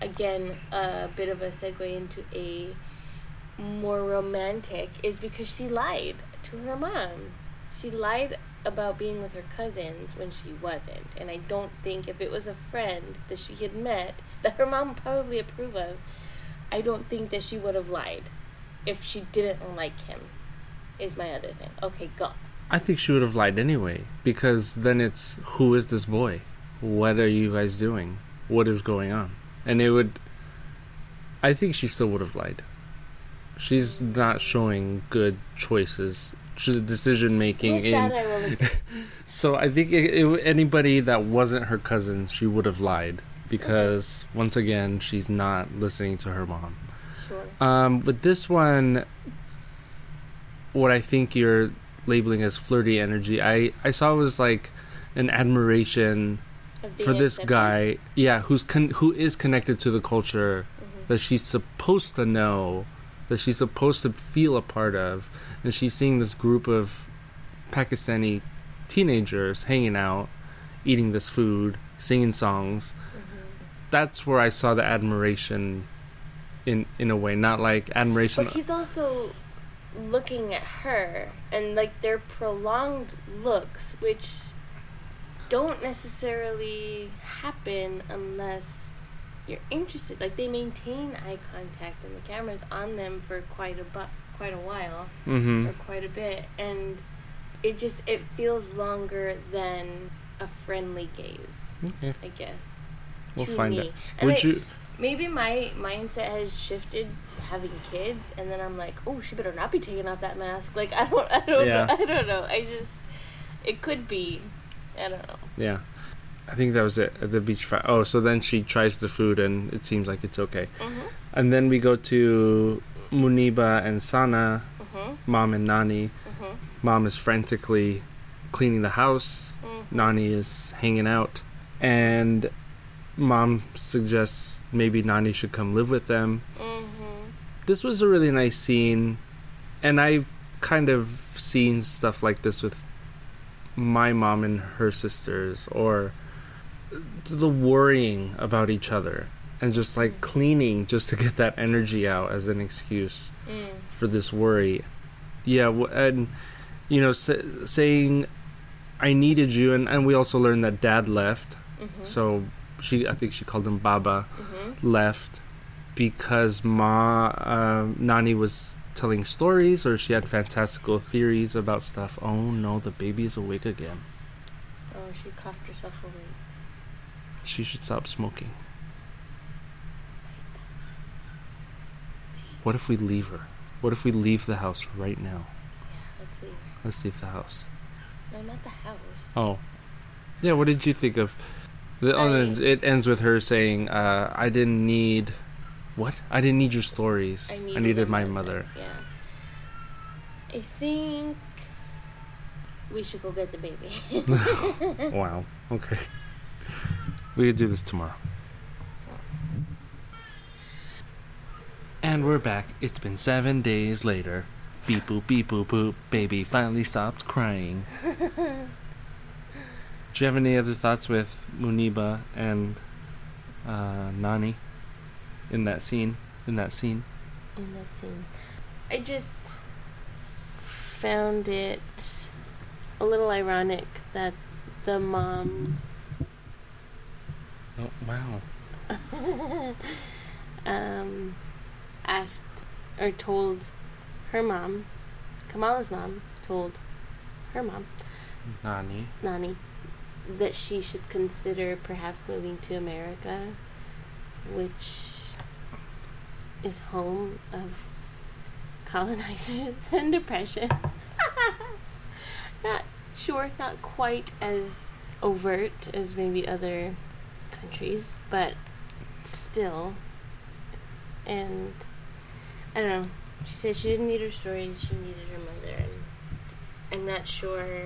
S2: again, a bit of a segue into a more romantic is because she lied to her mom. She lied about being with her cousins when she wasn't. And I don't think if it was a friend that she had met that her mom would probably approve of, I don't think that she would have lied if she didn't like him. Is my other thing. Okay, go.
S1: I think she would have lied anyway because then it's who is this boy? What are you guys doing? What is going on? And it would. I think she still would have lied. She's not showing good choices, decision making
S2: With
S1: in.
S2: that, I will agree.
S1: So I think it, it, anybody that wasn't her cousin, she would have lied because once again, she's not listening to her mom.
S2: Sure.
S1: Um, but this one, what I think you're labeling as flirty energy, I I saw was like an admiration for this
S2: accepted.
S1: guy, yeah, who's con- who is connected to the culture
S2: Mhm.
S1: that she's supposed to know, that she's supposed to feel a part of, and she's seeing this group of Pakistani teenagers hanging out, eating this food, singing songs.
S2: Mhm.
S1: That's where I saw the admiration, in in a way, not like admiration.
S2: But he's also looking at her, and like they're prolonged looks, which don't necessarily happen unless you're interested. Like they maintain eye contact, and the camera's on them for quite a bu- quite a while
S1: hmm
S2: or quite a bit, and it just it feels longer than a friendly gaze.
S1: Okay,
S2: I guess.
S1: we'll
S2: to
S1: find
S2: me. And
S1: Would
S2: I-
S1: you?
S2: Maybe my mindset has shifted having kids, and then I'm like, oh, she better not be taking off that mask. Like I don't, I don't,
S1: Yeah.
S2: know, I don't know. I just, it could be, I don't know.
S1: Yeah. I think that was it at the beach fire. Oh, so then she tries the food and it seems like it's okay.
S2: Mhm.
S1: And then we go to Muniba and Sana,
S2: Mhm.
S1: mom and Nani.
S2: Mhm.
S1: Mom is frantically cleaning the house.
S2: Mhm.
S1: Nani is hanging out. And mom suggests maybe Nani should come live with them.
S2: Mhm.
S1: This was a really nice scene. And I've kind of seen stuff like this with my mom and her sisters or the worrying about each other and just like cleaning just to get that energy out as an excuse
S2: Mm.
S1: for this worry. Yeah, and you know, sa- saying I needed you, and, and we also learned that dad left.
S2: Mhm.
S1: So she, I think she called him Baba,
S2: Mhm.
S1: left because Ma um, Nani was telling stories, or she had fantastical theories about stuff. Oh no, the baby is awake again.
S2: Oh, she coughed herself awake.
S1: She should stop smoking. What if we leave her? What if we leave the house right now?
S2: Yeah, let's leave. her.
S1: Let's leave the house.
S2: No, not the house.
S1: Oh, yeah. What did you think of? The, oh,
S2: I-
S1: it ends with her saying, uh, "I didn't need what? I didn't need your stories. I needed,
S2: a
S1: my mother."
S2: Yeah. I think we should go get the baby.
S1: Wow. Okay. We could do this tomorrow. And we're back. It's been seven days later. Beep boop beep boop boop. Baby finally stopped crying. Do you have any other thoughts with Muniba and uh, Nani in that scene? In that scene.
S2: in that scene. I just found it a little ironic that the mom
S1: Oh wow.
S2: um, asked or told her mom, Kamala's mom, told her mom,
S1: Nani.
S2: Nani, that she should consider perhaps moving to America, which is home of colonizers and depression. not sure, not quite as overt as maybe other countries, but still. And I don't know. She said she didn't need her stories, she needed her mother, and I'm not sure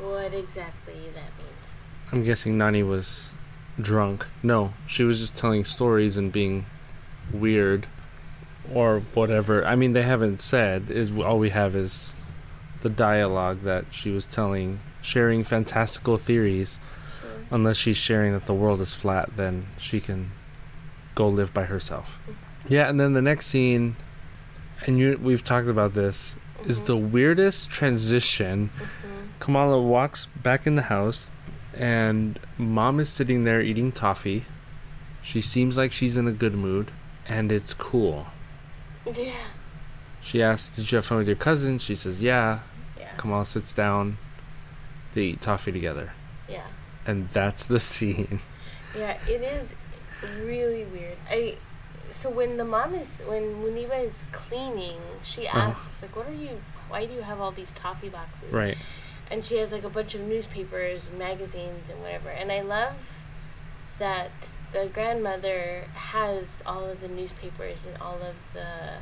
S2: what exactly that means.
S1: I'm guessing Nani was drunk. No, she was just telling stories and being weird or whatever. I mean, they haven't said. Is all we have is the dialogue that she was telling, sharing fantastical theories. Unless she's sharing that the world is flat, then she can go live by herself. Yeah, and then the next scene, and you we've talked about this, is the weirdest transition.
S2: Mhm.
S1: Kamala walks back in the house, and mom is sitting there eating toffee. She seems like she's in a good mood, and it's cool.
S2: Yeah.
S1: She asks, Did you have fun with your cousin? She says, Yeah.
S2: Yeah.
S1: Kamala sits down. They eat toffee together.
S2: Yeah.
S1: And that's the scene.
S2: Yeah, it is really weird. I so when the mom is when Muniba is cleaning, she
S1: Uh-huh.
S2: asks like, "What are you? Why do you have all these toffee boxes?"
S1: Right.
S2: And she has like a bunch of newspapers, and magazines, and whatever. And I love that the grandmother has all of the newspapers and all of the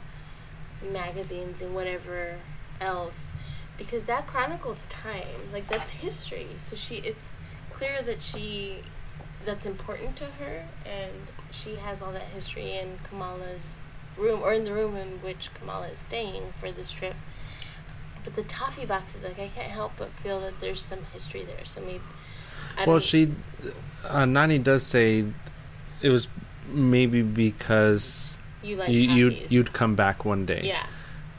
S2: magazines and whatever else because that chronicles time like that's history so she it's clear that she that's important to her and she has all that history in kamala's room or in the room in which kamala is staying for this trip. But the toffee boxes like i can't help but feel that there's some history there. So maybe I
S1: Well, she, uh, Nani does say it was maybe because
S2: you like
S1: you, you'd you'd come back one day.
S2: yeah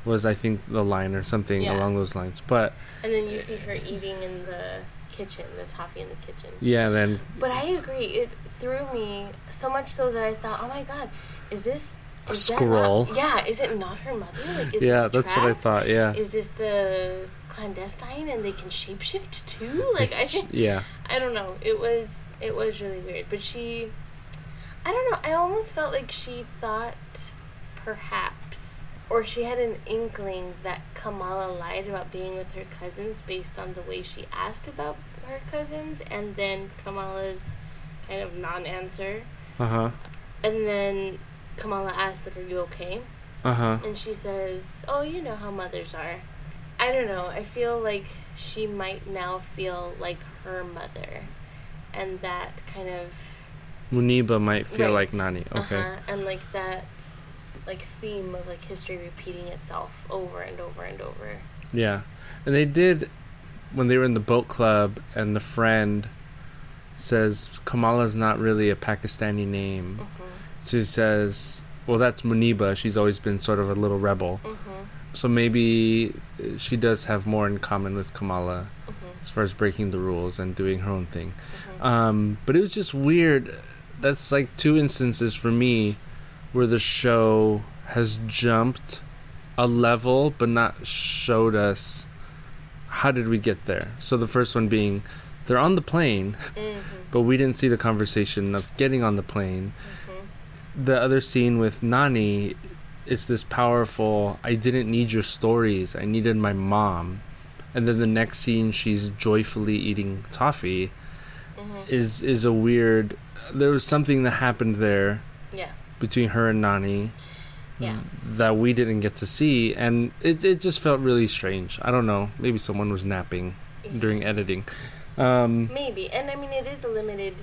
S1: Was I think the line or something
S2: Yeah.
S1: along those lines. But
S2: and then you see her eating in the kitchen the toffee in the kitchen
S1: yeah, then
S2: But I agree. It threw me so much so that I thought, oh my god, is this
S1: A
S2: is
S1: scroll.
S2: Not, yeah, is it not her mother? Like, is
S1: yeah, that's what I thought. Yeah.
S2: Is this the clandestine and they can shapeshift too? Like I,
S1: yeah.
S2: I don't know. It was it was really weird. But she, I don't know. I almost felt like she thought perhaps, or she had an inkling that Kamala lied about being with her cousins based on the way she asked about her cousins, and then Kamala's kind of non answer.
S1: Uh huh.
S2: And then Kamala asks, like, Are you okay?
S1: Uh huh.
S2: And she says, Oh, you know how mothers are. I don't know. I feel like she might now feel like her mother. And that kind of.
S1: Muniba might feel
S2: Right.
S1: like Nani. Okay.
S2: Uh-huh, and like that like theme of like history repeating itself over and over and over.
S1: Yeah. And they did when they were in the boat club and the friend says Kamala's not really a Pakistani name.
S2: Mhm.
S1: She says, "Well, that's Muniba. She's always been sort of a little rebel.
S2: Mhm.
S1: So maybe uh, she does have more in common with Kamala
S2: Mhm.
S1: as far as breaking the rules and doing her own thing."
S2: Mhm.
S1: Um, but it was just weird. That's like two instances for me where the show has jumped a level but not showed us how did we get there. So the first one being they're on the plane,
S2: Mhm.
S1: but we didn't see the conversation of getting on the plane.
S2: Mhm.
S1: The other scene with Nani is this powerful I didn't need your stories. I needed my mom. And then the next scene she's joyfully eating toffee
S2: Mhm.
S1: is is a weird. There was something that happened there
S2: Yeah.
S1: Between her and Nani
S2: Yeah.
S1: that we didn't get to see, and it it just felt really strange. I don't know. Maybe someone was napping during editing. Um,
S2: Maybe. And I mean it is a limited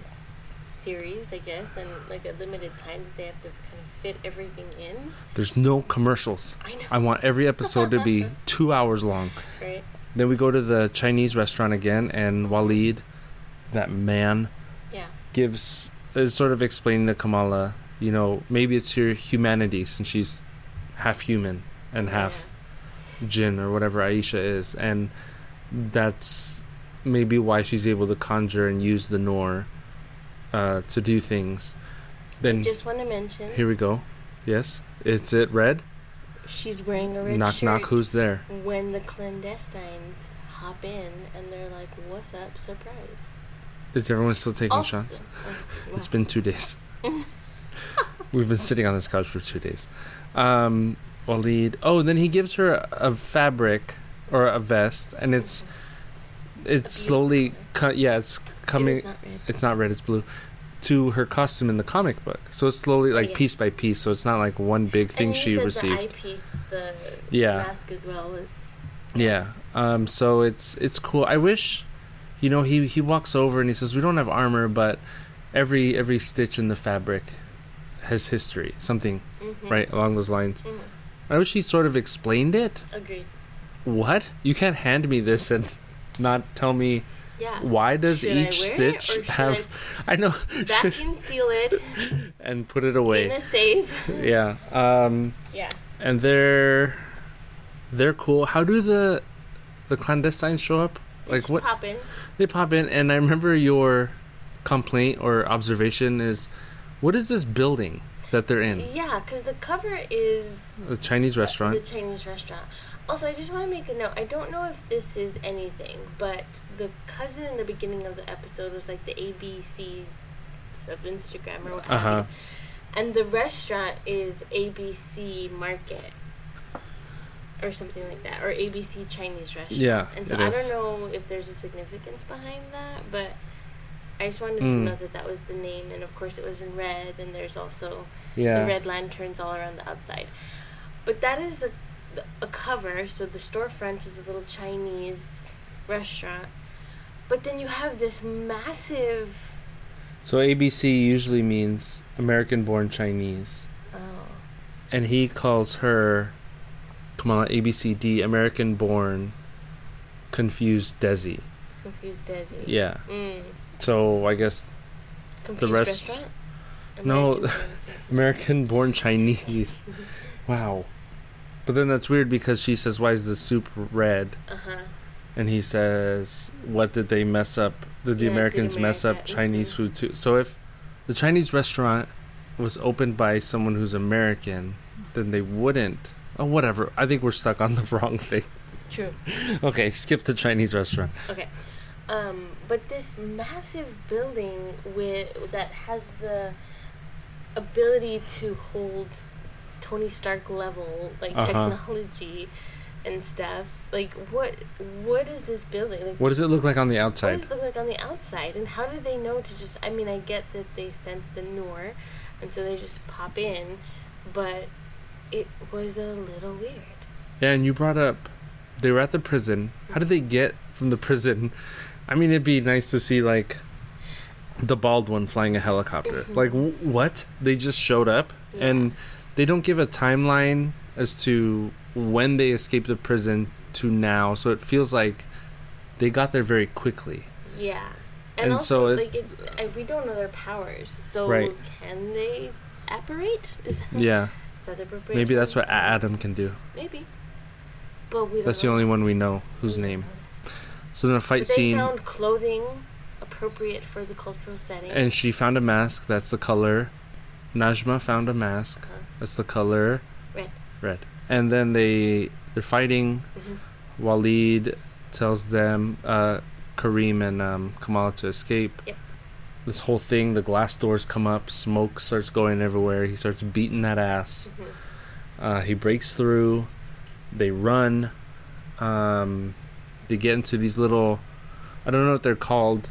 S2: series, I guess, and like a limited time that they have to kind of fit everything in.
S1: there's no commercials.
S2: I know.
S1: I want every episode to be two hours long.
S2: Right?
S1: Then we go to the Chinese restaurant again, and Waleed, that man,
S2: Yeah.
S1: gives is sort of explaining to Kamala, you know, maybe it's your humanity since she's half human and half jinn or whatever Aisha is, and that's maybe why she's able to conjure and use the Noor uh, to do things. Then
S2: Just want to mention
S1: here we go. Yes, it's it red.
S2: she's wearing a red
S1: knock
S2: shirt.
S1: knock. Who's there?
S2: when the clandestines hop in and they're like, "What's up, surprise?"
S1: Is everyone still taking
S2: Also-
S1: shots?
S2: oh,
S1: It's
S2: wow.
S1: been two days. We've been sitting on this couch for two days. Um, Waleed. Oh, then he gives her a, fabric or a vest, and it's it's slowly cut. Yeah, it's coming.
S2: It not.
S1: It's not red. It's blue. To her costume in the comic book, so it's slowly like
S2: yeah.
S1: piece by piece. So it's not like one big thing she received.
S2: The eyepiece, the
S1: Yeah.
S2: mask as well was.
S1: Yeah. Um. So it's it's cool. I wish, you know, he he walks over and he says, "We don't have armor, but every every stitch in the fabric has history, something
S2: Mhm.
S1: right along those lines."
S2: Mhm.
S1: I wish he sort of explained it.
S2: Agreed.
S1: What? You can't hand me this and not tell me
S2: Yeah.
S1: why does
S2: Should
S1: each stitch have? I, know. should-
S2: Vacuum seal it
S1: and put it away.
S2: In a safe.
S1: Yeah. Um.
S2: yeah.
S1: And they're they're cool. How do the the clandestines show up?
S2: They
S1: Like what?
S2: Pop in.
S1: They pop in, and I remember your complaint or observation is, what is this building that they're in?
S2: Yeah, because the cover is
S1: The Chinese restaurant.
S2: The Chinese restaurant. Also, I just want to make a note. I don't know if this is anything, but the cousin in the beginning of the episode was like the ABC of Instagram or whatever.
S1: Uh-huh.
S2: And the restaurant is ABC Market. Or something like that. Or ABC Chinese restaurant.
S1: Yeah,
S2: And so I
S1: is.
S2: don't know if there's a significance behind that, but I just wanted to
S1: Mm.
S2: know that that was the name. And of course, it was in red, and there's also
S1: Yeah.
S2: the red lanterns all around the outside. But that is a, a cover, so the storefront is a little Chinese restaurant. But then you have this massive.
S1: So ABC usually means American-born Chinese,
S2: Oh,
S1: and he calls her, Kamala ABCD American-born, confused Desi.
S2: confused Desi.
S1: Yeah.
S2: Mm.
S1: So I guess
S2: Confused
S1: rest-
S2: restaurant?
S1: No.
S2: American-
S1: American-born Chinese. wow. But then that's weird because she says, "Why is the soup red?"
S2: uh-huh.
S1: And he says, "What did they mess up? Did the
S2: Yeah, did
S1: Americans mess up
S2: America-
S1: Chinese
S2: mhm.
S1: food too?" So if the Chinese restaurant was opened by someone who's American, then they wouldn't. Oh, whatever. I think we're stuck on the wrong thing.
S2: True.
S1: Okay, skip the Chinese restaurant.
S2: Okay. Um, but this massive building with that has the ability to hold Tony Stark level like
S1: Uh-huh.
S2: technology and stuff. Like what what is this building? Like
S1: What does it look like on the outside?
S2: what does it look like on the outside? And how do they know to just I mean I get that they sense the Noor and so they just pop in, but it was a little weird.
S1: Yeah, and you brought up they were at the prison. How did they get from the prison? I mean, it'd be nice to see like the bald one flying a helicopter.
S2: Mhm.
S1: Like w- what? They just showed up,
S2: Yeah.
S1: and they don't give a timeline as to when they escaped the prison to now. So it feels like they got there very quickly.
S2: Yeah. And,
S1: And
S2: also,
S1: so it-
S2: like, it, we don't know their powers. So,
S1: Right.
S2: can they apparate? Is that,
S1: Yeah,
S2: is that the appropriate
S1: maybe that's what Adam can do.
S2: Maybe. But we don't
S1: That's the only one we know whose name.
S2: know.
S1: So then a fight
S2: they
S1: scene,
S2: found clothing appropriate for the cultural setting.
S1: and she found a mask. That's the color. Najma found a mask.
S2: Uh-huh.
S1: That's the color.
S2: Red.
S1: Red. And then they they're fighting.
S2: Mhm.
S1: Waleed tells them uh, Kareem and um, Kamala to escape.
S2: Yep.
S1: This whole thing, the glass doors come up, smoke starts going everywhere. He starts beating that ass.
S2: Mhm.
S1: Uh, he breaks through. They run. Um, they get into these little. I don't know what they're called.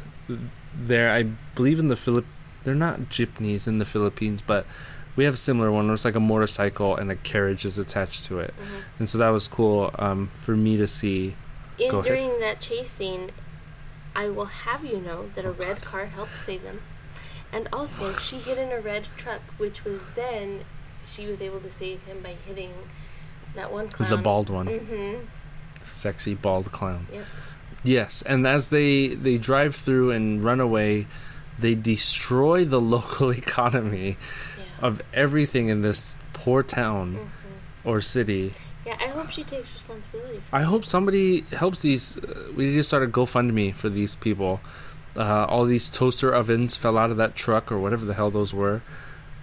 S1: There, I believe in the Philip. They're not jeepneys in the Philippines, but we have a similar one. Where it's like a motorcycle and a carriage is attached to it,
S2: Mhm.
S1: and so that was cool um, for me to see.
S2: In,
S1: Go ahead.
S2: during that chase scene, I will have you know that a
S1: Oh,
S2: red car helped save them. And also, she hit in a red truck, which was then she was able to save him by hitting that one clown.
S1: The bald one,
S2: Mm-hmm.
S1: Sexy bald clown.
S2: Yep.
S1: Yes, and as they they drive through and run away, they destroy the local economy
S2: Yeah.
S1: of everything in this poor town
S2: hmm
S1: or city.
S2: Yeah, I hope she takes responsibility for
S1: I hope somebody helps these. Uh, we need to start a GoFundMe for these people. Uh, all these toaster ovens fell out of that truck or whatever the hell those were.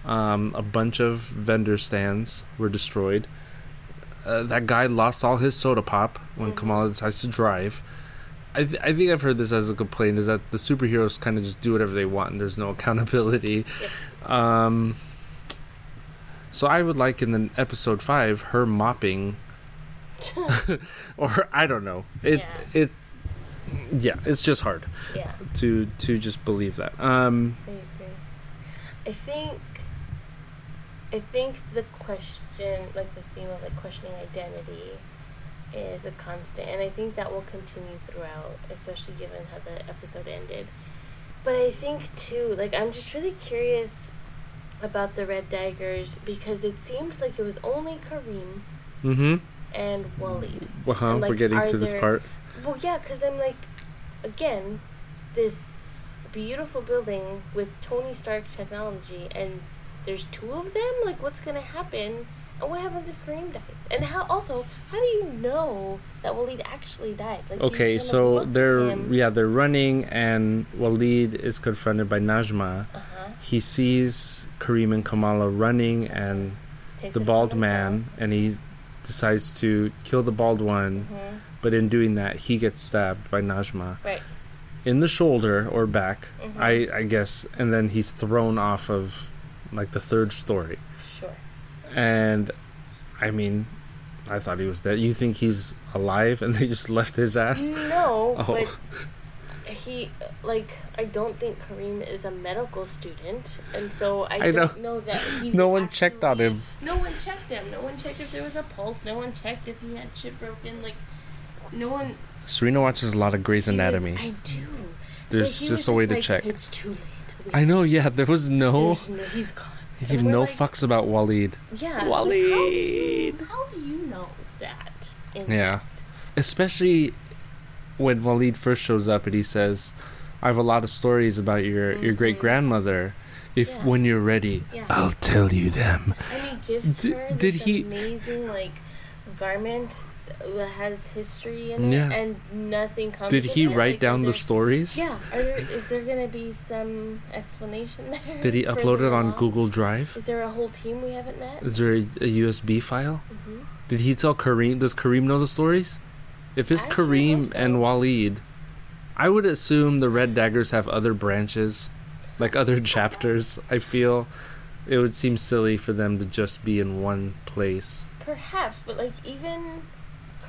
S1: Um, a bunch of vendor stands were destroyed. Uh, that guy lost all his soda pop when
S2: Mhm.
S1: Kamala decides to drive. I, th- I think I've heard this as a complaint is that the superheroes kind of just do whatever they want and there's no accountability. Um, so I would like in the episode five her mopping or I don't know. It
S2: Yeah.
S1: it yeah, it's just hard
S2: yeah,
S1: to to just believe that. Um
S2: I. I think, I think the question, like the theme of like questioning identity, is a constant, and I think that will continue throughout, especially given how the episode ended. But I think too, like I'm just really curious about the red daggers because it seems like it was only Kareem
S1: mhm.
S2: and Waleed.
S1: Uh-huh,
S2: And, like,
S1: we're getting to this
S2: there-
S1: part.
S2: Well, yeah, because I'm like, again, this beautiful building with Tony Stark technology, and there's two of them. Like, what's gonna happen? And what happens if Kareem dies? And how? Also, how do you know that Waleed actually died? Like,
S1: Okay, so they're yeah, they're running and Waleed is confronted by Najma.
S2: Uh-huh.
S1: He sees Kareem and Kamala running and
S2: Takes
S1: the bald man and he decides to kill the bald one,
S2: himself. Mhm.
S1: but in doing that he gets stabbed by Najma.
S2: Right.
S1: in the shoulder or back,
S2: Mhm.
S1: I I guess, and then he's thrown off of like the third story.
S2: Sure.
S1: And I mean, I thought he was dead. You think he's alive, and they just left his ass?
S2: No,
S1: Oh.
S2: but he like I don't think Kareem is a medical student, and so I,
S1: I
S2: don't know, that he.
S1: No one checked on him.
S2: No one checked him. No one checked if there was a pulse. No one checked if he had shit broken. Like, no one.
S1: Serena watches a lot of Grey's
S2: he was-
S1: Anatomy.
S2: I do.
S1: There's just a way to check.
S2: It's too late. We-
S1: I know. Yeah, there was no.
S2: there's no he's gone.
S1: He gave no
S2: like,
S1: fucks about Waleed.
S2: Yeah.
S1: Waleed.
S2: Like, how, do you, how do you know that? in
S1: Yeah. Especially when Waleed first shows up and he says, "I have a lot of stories about your your
S2: Mhm.
S1: great grandmother. If
S2: Yeah.
S1: when you're ready,
S2: Yeah.
S1: I'll tell you them."
S2: And he gives
S1: Did-
S2: her
S1: did he-
S2: amazing like garment that has history in it,
S1: Yeah.
S2: and nothing comes.
S1: Did he write
S2: Like,
S1: down the stories?
S2: Yeah. Are there, is there gonna be some explanation there?
S1: Did he upload it on? Google Drive?
S2: Is there a whole team we haven't met?
S1: Is there a, a USB file?
S2: hmm
S1: Did he tell Kareem? Does Kareem know the stories? If it's
S2: I
S1: Kareem
S2: so.
S1: and Waleed, I would assume the Red Daggers have other branches, like other chapters. I feel It would seem silly for them to just be in one place.
S2: Perhaps, but like even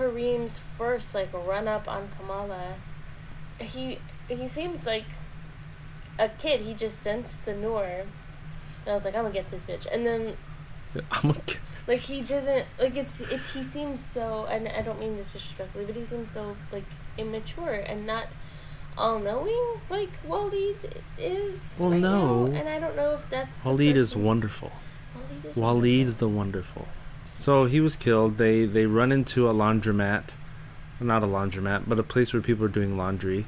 S2: Kareem's first like run up on Kamala, he he seems like a kid. He just sensed the Noor. And I was like, I'm gonna get this bitch. And then
S1: I'm a,
S2: like he doesn't like it's it's he seems so and I don't mean this disrespectfully, but he seems so like immature and not all knowing like Waleed is.
S1: Well,
S2: right
S1: no.
S2: now. and I don't know if that's
S1: Waleed is wonderful.
S2: Waleed is
S1: Waleed
S2: wonderful.
S1: the Wonderful. So he was killed. They they run into a laundromat, not a laundromat, but a place where people are doing laundry.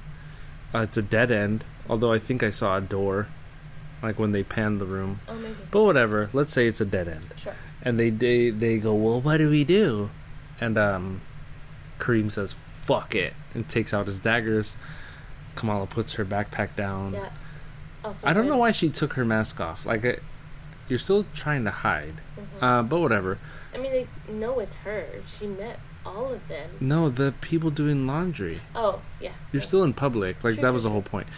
S1: Uh, it's a dead end. Although I think I saw a door, like when they panned the room.
S2: Oh maybe.
S1: But whatever. Let's say it's a dead end.
S2: Sure.
S1: And they they they go, well, what do we do? And um, Kareem says, "Fuck it," and takes out his daggers. Kamala puts her backpack down.
S2: Yeah. Also
S1: I don't know why she took her mask off. Like, I, you're still trying to hide.
S2: Mhm.
S1: Uh, but whatever.
S2: I mean, they know it's her. She met all of them.
S1: No, the people doing laundry.
S2: Oh, yeah.
S1: You're still in public. Like
S2: Sure,
S1: that
S2: sure,
S1: was the whole point.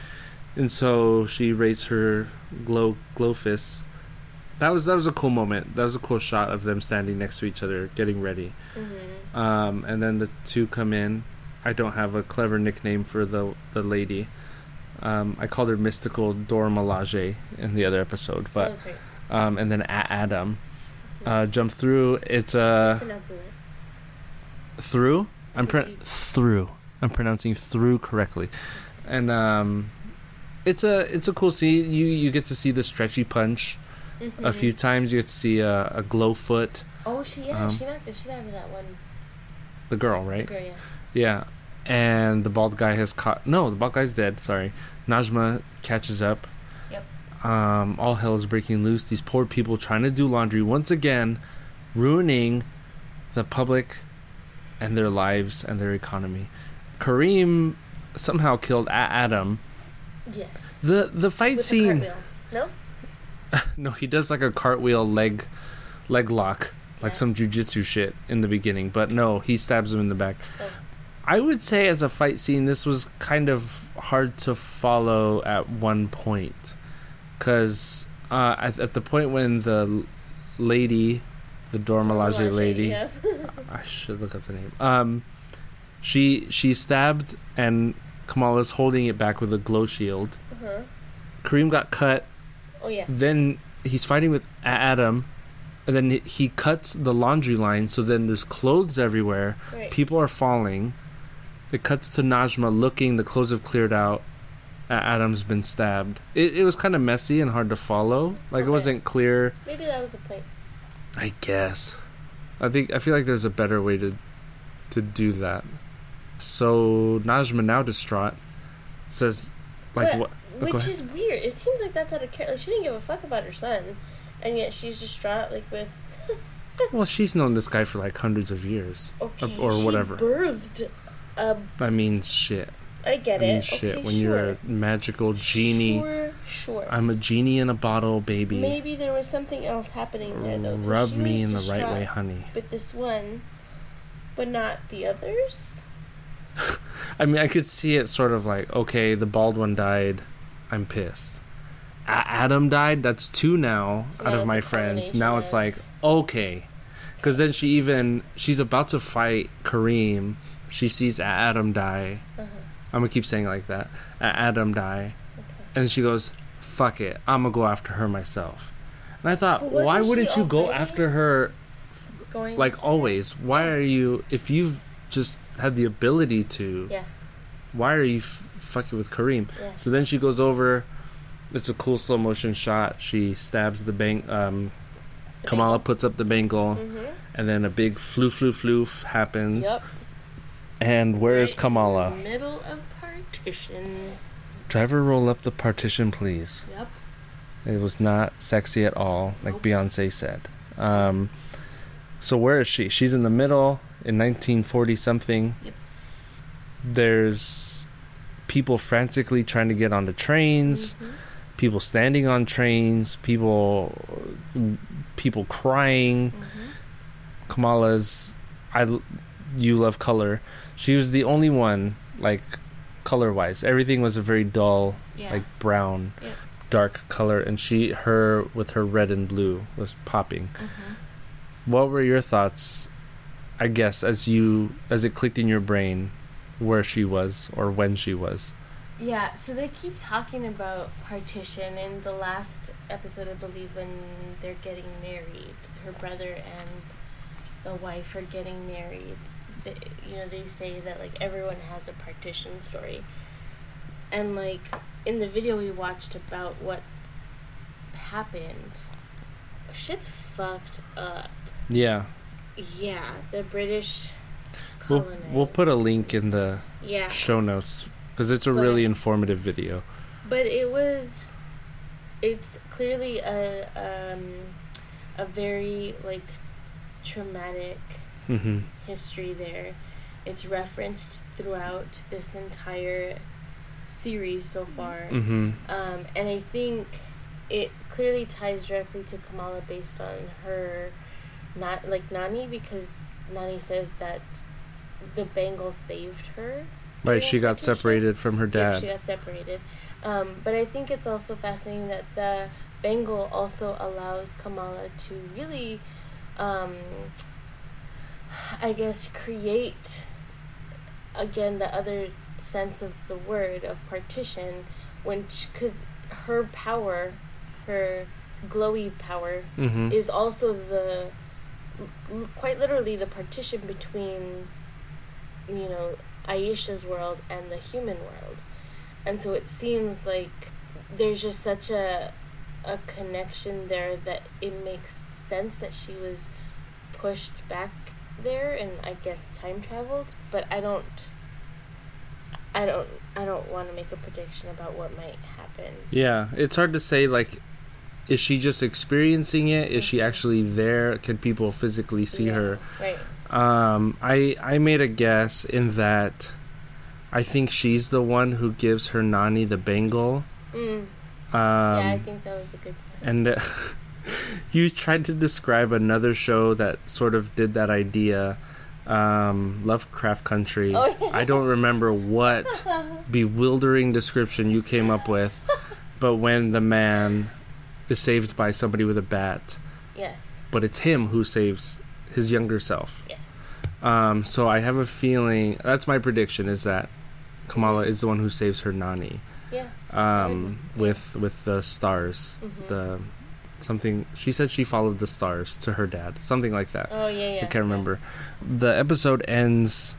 S1: And so she raised her glow glow fists. That was that was a cool moment. That was a cool shot of them standing next to each other, getting ready.
S2: Mhm.
S1: Um, and then the two come in. I don't have a clever nickname for the the lady. Um, I called her Mystical Dora Milaje in the other episode,
S2: Oh,
S1: but
S2: right.
S1: Um, and then A- Adam uh, jumped through. It's uh,
S2: Pronouncing it.
S1: through. I'm
S2: Mhm.
S1: through. I'm pronouncing through correctly, and um, it's a it's a cool scene. You you get to see the stretchy punch a
S2: Mhm.
S1: few times. You get to see a, a glow foot.
S2: Oh, she yeah,
S1: um,
S2: she knocked the shit out of that one
S1: The girl, right?
S2: girl. Yeah.
S1: Yeah, and the bald guy has caught. No, the bald guy's dead. Sorry, Najma catches up. Um, all hell is breaking loose. These poor people trying to do laundry once again, ruining the public and their lives and their economy. Kareem somehow killed A- Adam.
S2: Yes.
S1: The the fight
S2: With
S1: scene.
S2: No.
S1: No, he does like a cartwheel leg leg lock, like
S2: Yeah.
S1: some jujitsu shit in the beginning. But no, he stabs him in the back.
S2: Oh.
S1: I would say as a fight scene, this was kind of hard to follow at one point, because uh, at, at the point when the lady, the
S2: Melange,
S1: lady,
S2: Yeah.
S1: I should look up the name. Um, she she stabbed and Kamala's holding it back with a glow shield.
S2: uh-huh.
S1: Kareem got cut
S2: Oh yeah.
S1: then he's fighting with Adam, and then he- he cuts the laundry line. So then there's clothes everywhere.
S2: Right.
S1: People are falling. It cuts to Najma looking. The clothes have cleared out. Adam's been stabbed. It, it was kind of messy and hard to follow. Like
S2: Okay.
S1: it wasn't clear.
S2: Maybe that was the point.
S1: I guess. I think I feel like there's a better way to to do that. So Najma now distraught says, like
S2: But-
S1: what? oh,
S2: Which is weird. It seems like that's out of care. Like she didn't give a fuck about her son, and yet she's distraught. Like with
S1: Well, she's known this guy for like hundreds of years.
S2: okay,
S1: or
S2: she
S1: whatever.
S2: Birthed. A,
S1: I mean, shit.
S2: I get
S1: I mean,
S2: it.
S1: shit.
S2: Okay,
S1: when you're a magical genie,
S2: Sure, sure.
S1: I'm a genie in a bottle, baby.
S2: Maybe there was something else happening there though.
S1: Rub me in the right way, honey.
S2: But this one, but not the others.
S1: I mean, I could see it sort of like, okay, the bald one died. I'm pissed. A- Adam died. That's two now
S2: So
S1: out
S2: now
S1: of my friends. Now it's like, okay. Because then she even, she's about to fight Kareem. She sees Adam die.
S2: Uh-huh.
S1: I'm to keep saying it like that. Adam die.
S2: Okay.
S1: And she goes, fuck it. I'm to go after her myself. And I thought, why wouldn't you go after her
S2: Going
S1: like always? Why are you, if you've just had the ability to,
S2: Yeah.
S1: why are you f- fucking with Kareem?
S2: Yeah.
S1: So then she goes over. It's a cool slow motion shot. She stabs the bang. Um, Kamala puts up the bangle,
S2: Mm-hmm.
S1: and then a big flu flu floof happens.
S2: Yep.
S1: And where is Kamala?
S2: middle of partition.
S1: Driver, roll up the partition, please.
S2: Yep.
S1: It was not sexy at all, like. Beyonce said. Um, so where is she? She's in the middle in 1940 something.
S2: Yep.
S1: There's people frantically trying to get onto trains.
S2: Mhm.
S1: People standing on trains. People, people crying.
S2: Mhm.
S1: Kamala's, I, you love color. She was the only one like color wise. Everything was a very dull,
S2: Yeah.
S1: like brown, dark color, and she her with her red and blue was popping.
S2: Mm-hmm.
S1: What were your thoughts? I guess as you as it clicked in your brain, where she was or when she was.
S2: Yeah, so they keep talking about partition in the last episode, I believe, when they're getting married. Her brother and the wife are getting married. They, you know, they say that like everyone has a partition story, and like in the video we watched about what happened, shit's fucked up.
S1: Yeah,
S2: Yeah, the British.
S1: we'll we'll put a link in the
S2: yeah,
S1: show notes because it's a
S2: But-
S1: really informative video.
S2: but it was it's clearly a um a very like traumatic
S1: hmm
S2: history there. It's referenced throughout this entire series so far.
S1: Hmm
S2: um and i think it clearly ties directly to kamala based on her not like nani because nani says that the bangle saved her
S1: Right, she got separated from her dad.
S2: she got separated. Um, but I think it's also fascinating that the bangle also allows Kamala to really, um, I guess, create again the other sense of the word of partition when because her power, her glowy power,
S1: hmm
S2: is also the quite literally the partition between you know Aisha's world and the human world. And so it seems like there's just such a a connection there that it makes sense that she was pushed back there and I guess time traveled, but I don't I don't I don't want to make a prediction about what might happen.
S1: Yeah, it's hard to say. Like, is she just experiencing it? Is she actually there? Can people physically see
S2: Yeah,
S1: her?
S2: Right.
S1: Um, I I made a guess in that I think she's the one who gives her Nani the bangle.
S2: Mm.
S1: Um,
S2: yeah, I think that was a good guess.
S1: and uh, you tried to describe another show that sort of did that idea. Um, Lovecraft Country.
S2: Oh, yeah.
S1: I don't remember what bewildering description you came up with, but when the man is saved by somebody with a bat,
S2: yes.
S1: but it's him who saves his younger self.
S2: Yes.
S1: Um, so I have a feeling that's my prediction is that Kamala is the one who saves her Nani
S2: Yeah.
S1: um, with with the stars.
S2: Mhm.
S1: The something she said she followed the stars to her dad, something like that.
S2: Oh yeah, yeah.
S1: I can't remember. The episode ends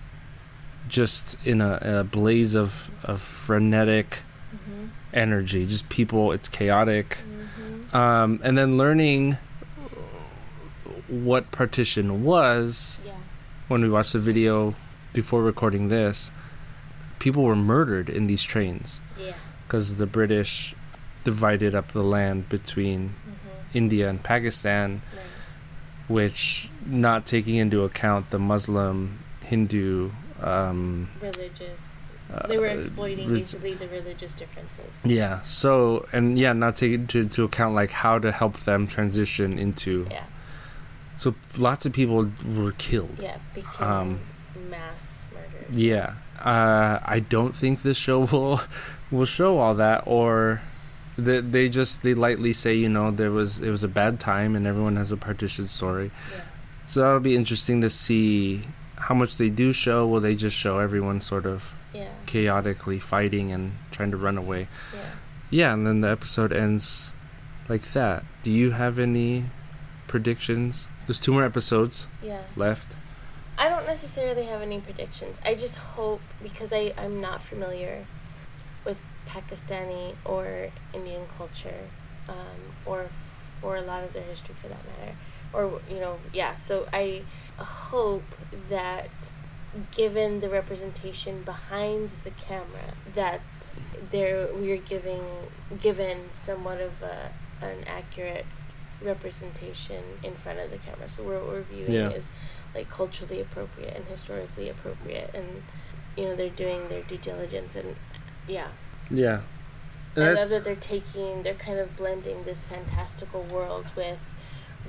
S1: just in a, a blaze of of frenetic
S2: hmm
S1: energy. Just people. It's chaotic.
S2: hmm
S1: Um, and then learning what partition was
S2: Yeah.
S1: when we watched the video before recording this, people were murdered in these trains
S2: Yeah.
S1: because the British divided up the land between
S2: hmm
S1: India and Pakistan,
S2: Right.
S1: which, not taking into account the Muslim, Hindu, um,
S2: Religious.
S1: uh,
S2: They were exploiting
S1: res-
S2: basically the religious differences.
S1: Yeah. So, and yeah, not taking into, into account like how to help them transition into.
S2: Yeah.
S1: So lots of people were killed.
S2: Yeah. Became
S1: Um,
S2: mass murder.
S1: Yeah. Uh, I don't think this show will will show all that, or they they just they lightly say you know there was it was a bad time and everyone has a partition story.
S2: Yeah.
S1: So that'll be interesting to see how much they do show. Will they just show everyone sort of
S2: Yeah.
S1: chaotically fighting and trying to run away?
S2: Yeah.
S1: Yeah, and then the episode ends like that. Do you have any predictions? There's two more episodes
S2: Yeah.
S1: left.
S2: I don't necessarily have any predictions. I just hope because I I'm not familiar with Pakistani or Indian culture, um, or or a lot of their history for that matter, or you know, yeah. So I hope that given the representation behind the camera, that there we are giving given somewhat of a, an accurate representation in front of the camera. So what we're viewing
S1: Yeah.
S2: is like culturally appropriate and historically appropriate, and you know they're doing their due diligence and yeah.
S1: Yeah.
S2: I love that they're taking, they're kind of blending this fantastical world with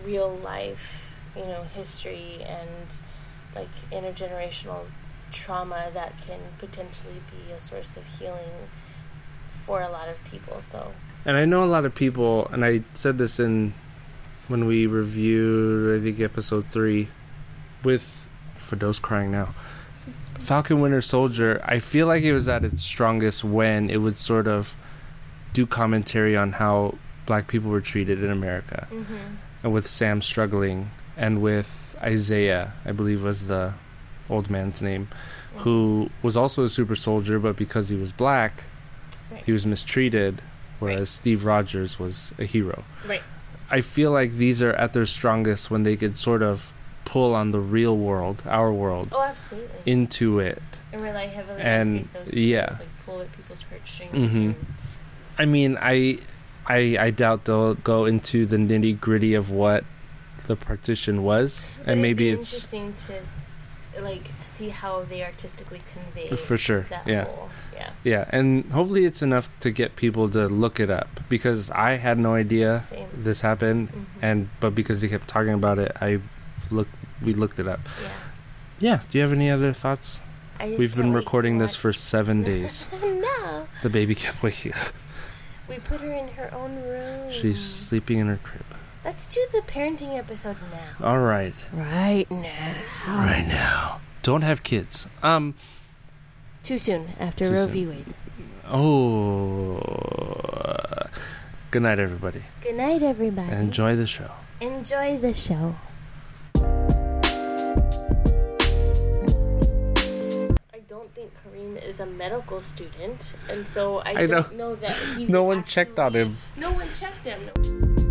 S2: real life, you know, history and like intergenerational trauma that can potentially be a source of healing for a lot of people. So
S1: And I know a lot of people, and I said this in when we reviewed, I think, episode three with For Those Crying Now. Falcon Winter Soldier, I feel like it was at its strongest when it would sort of do commentary on how black people were treated in America.
S2: Mm-hmm.
S1: And with Sam struggling, and with Isaiah, I believe was the old man's name, who was also a super soldier, but because he was black,
S2: Right.
S1: he was mistreated, whereas
S2: Right.
S1: Steve Rogers was a hero.
S2: Right.
S1: I feel like these are at their strongest when they could sort of pull on the real world, our world,
S2: Oh, absolutely.
S1: into it.
S2: and rely heavily
S1: and,
S2: on
S1: yeah.
S2: like pull at people's heartstrings.
S1: Mhm.
S2: and-
S1: I mean, I, I, I doubt they'll go into the nitty gritty of what the partition was,
S2: But
S1: and maybe
S2: be
S1: it's
S2: interesting to like see how they artistically convey
S1: for sure,
S2: that
S1: yeah.
S2: whole yeah
S1: Yeah, and hopefully it's enough to get people to look it up because I had no idea
S2: same
S1: this happened,
S2: Mhm.
S1: and but because they kept talking about it, I looked. We looked it up.
S2: yeah.
S1: Yeah. Do you have any other thoughts?
S2: I just
S1: We've been recording this for seven days.
S2: no,
S1: the baby kept waking up.
S2: we put her in her own room.
S1: She's sleeping in her crib.
S2: Let's do the parenting episode now.
S1: All right,
S2: Right now.
S1: right now. Don't have kids. Um.
S2: Too soon after
S1: Too
S2: Roe
S1: soon.
S2: v. Wade.
S1: Oh. Good night, everybody.
S2: Good night, everybody.
S1: Enjoy the show.
S2: Enjoy the show. I don't think Kareem is a medical student, and so I,
S1: I
S2: don't
S1: know.
S2: know that he.
S1: No one checked on him.
S2: No one checked him.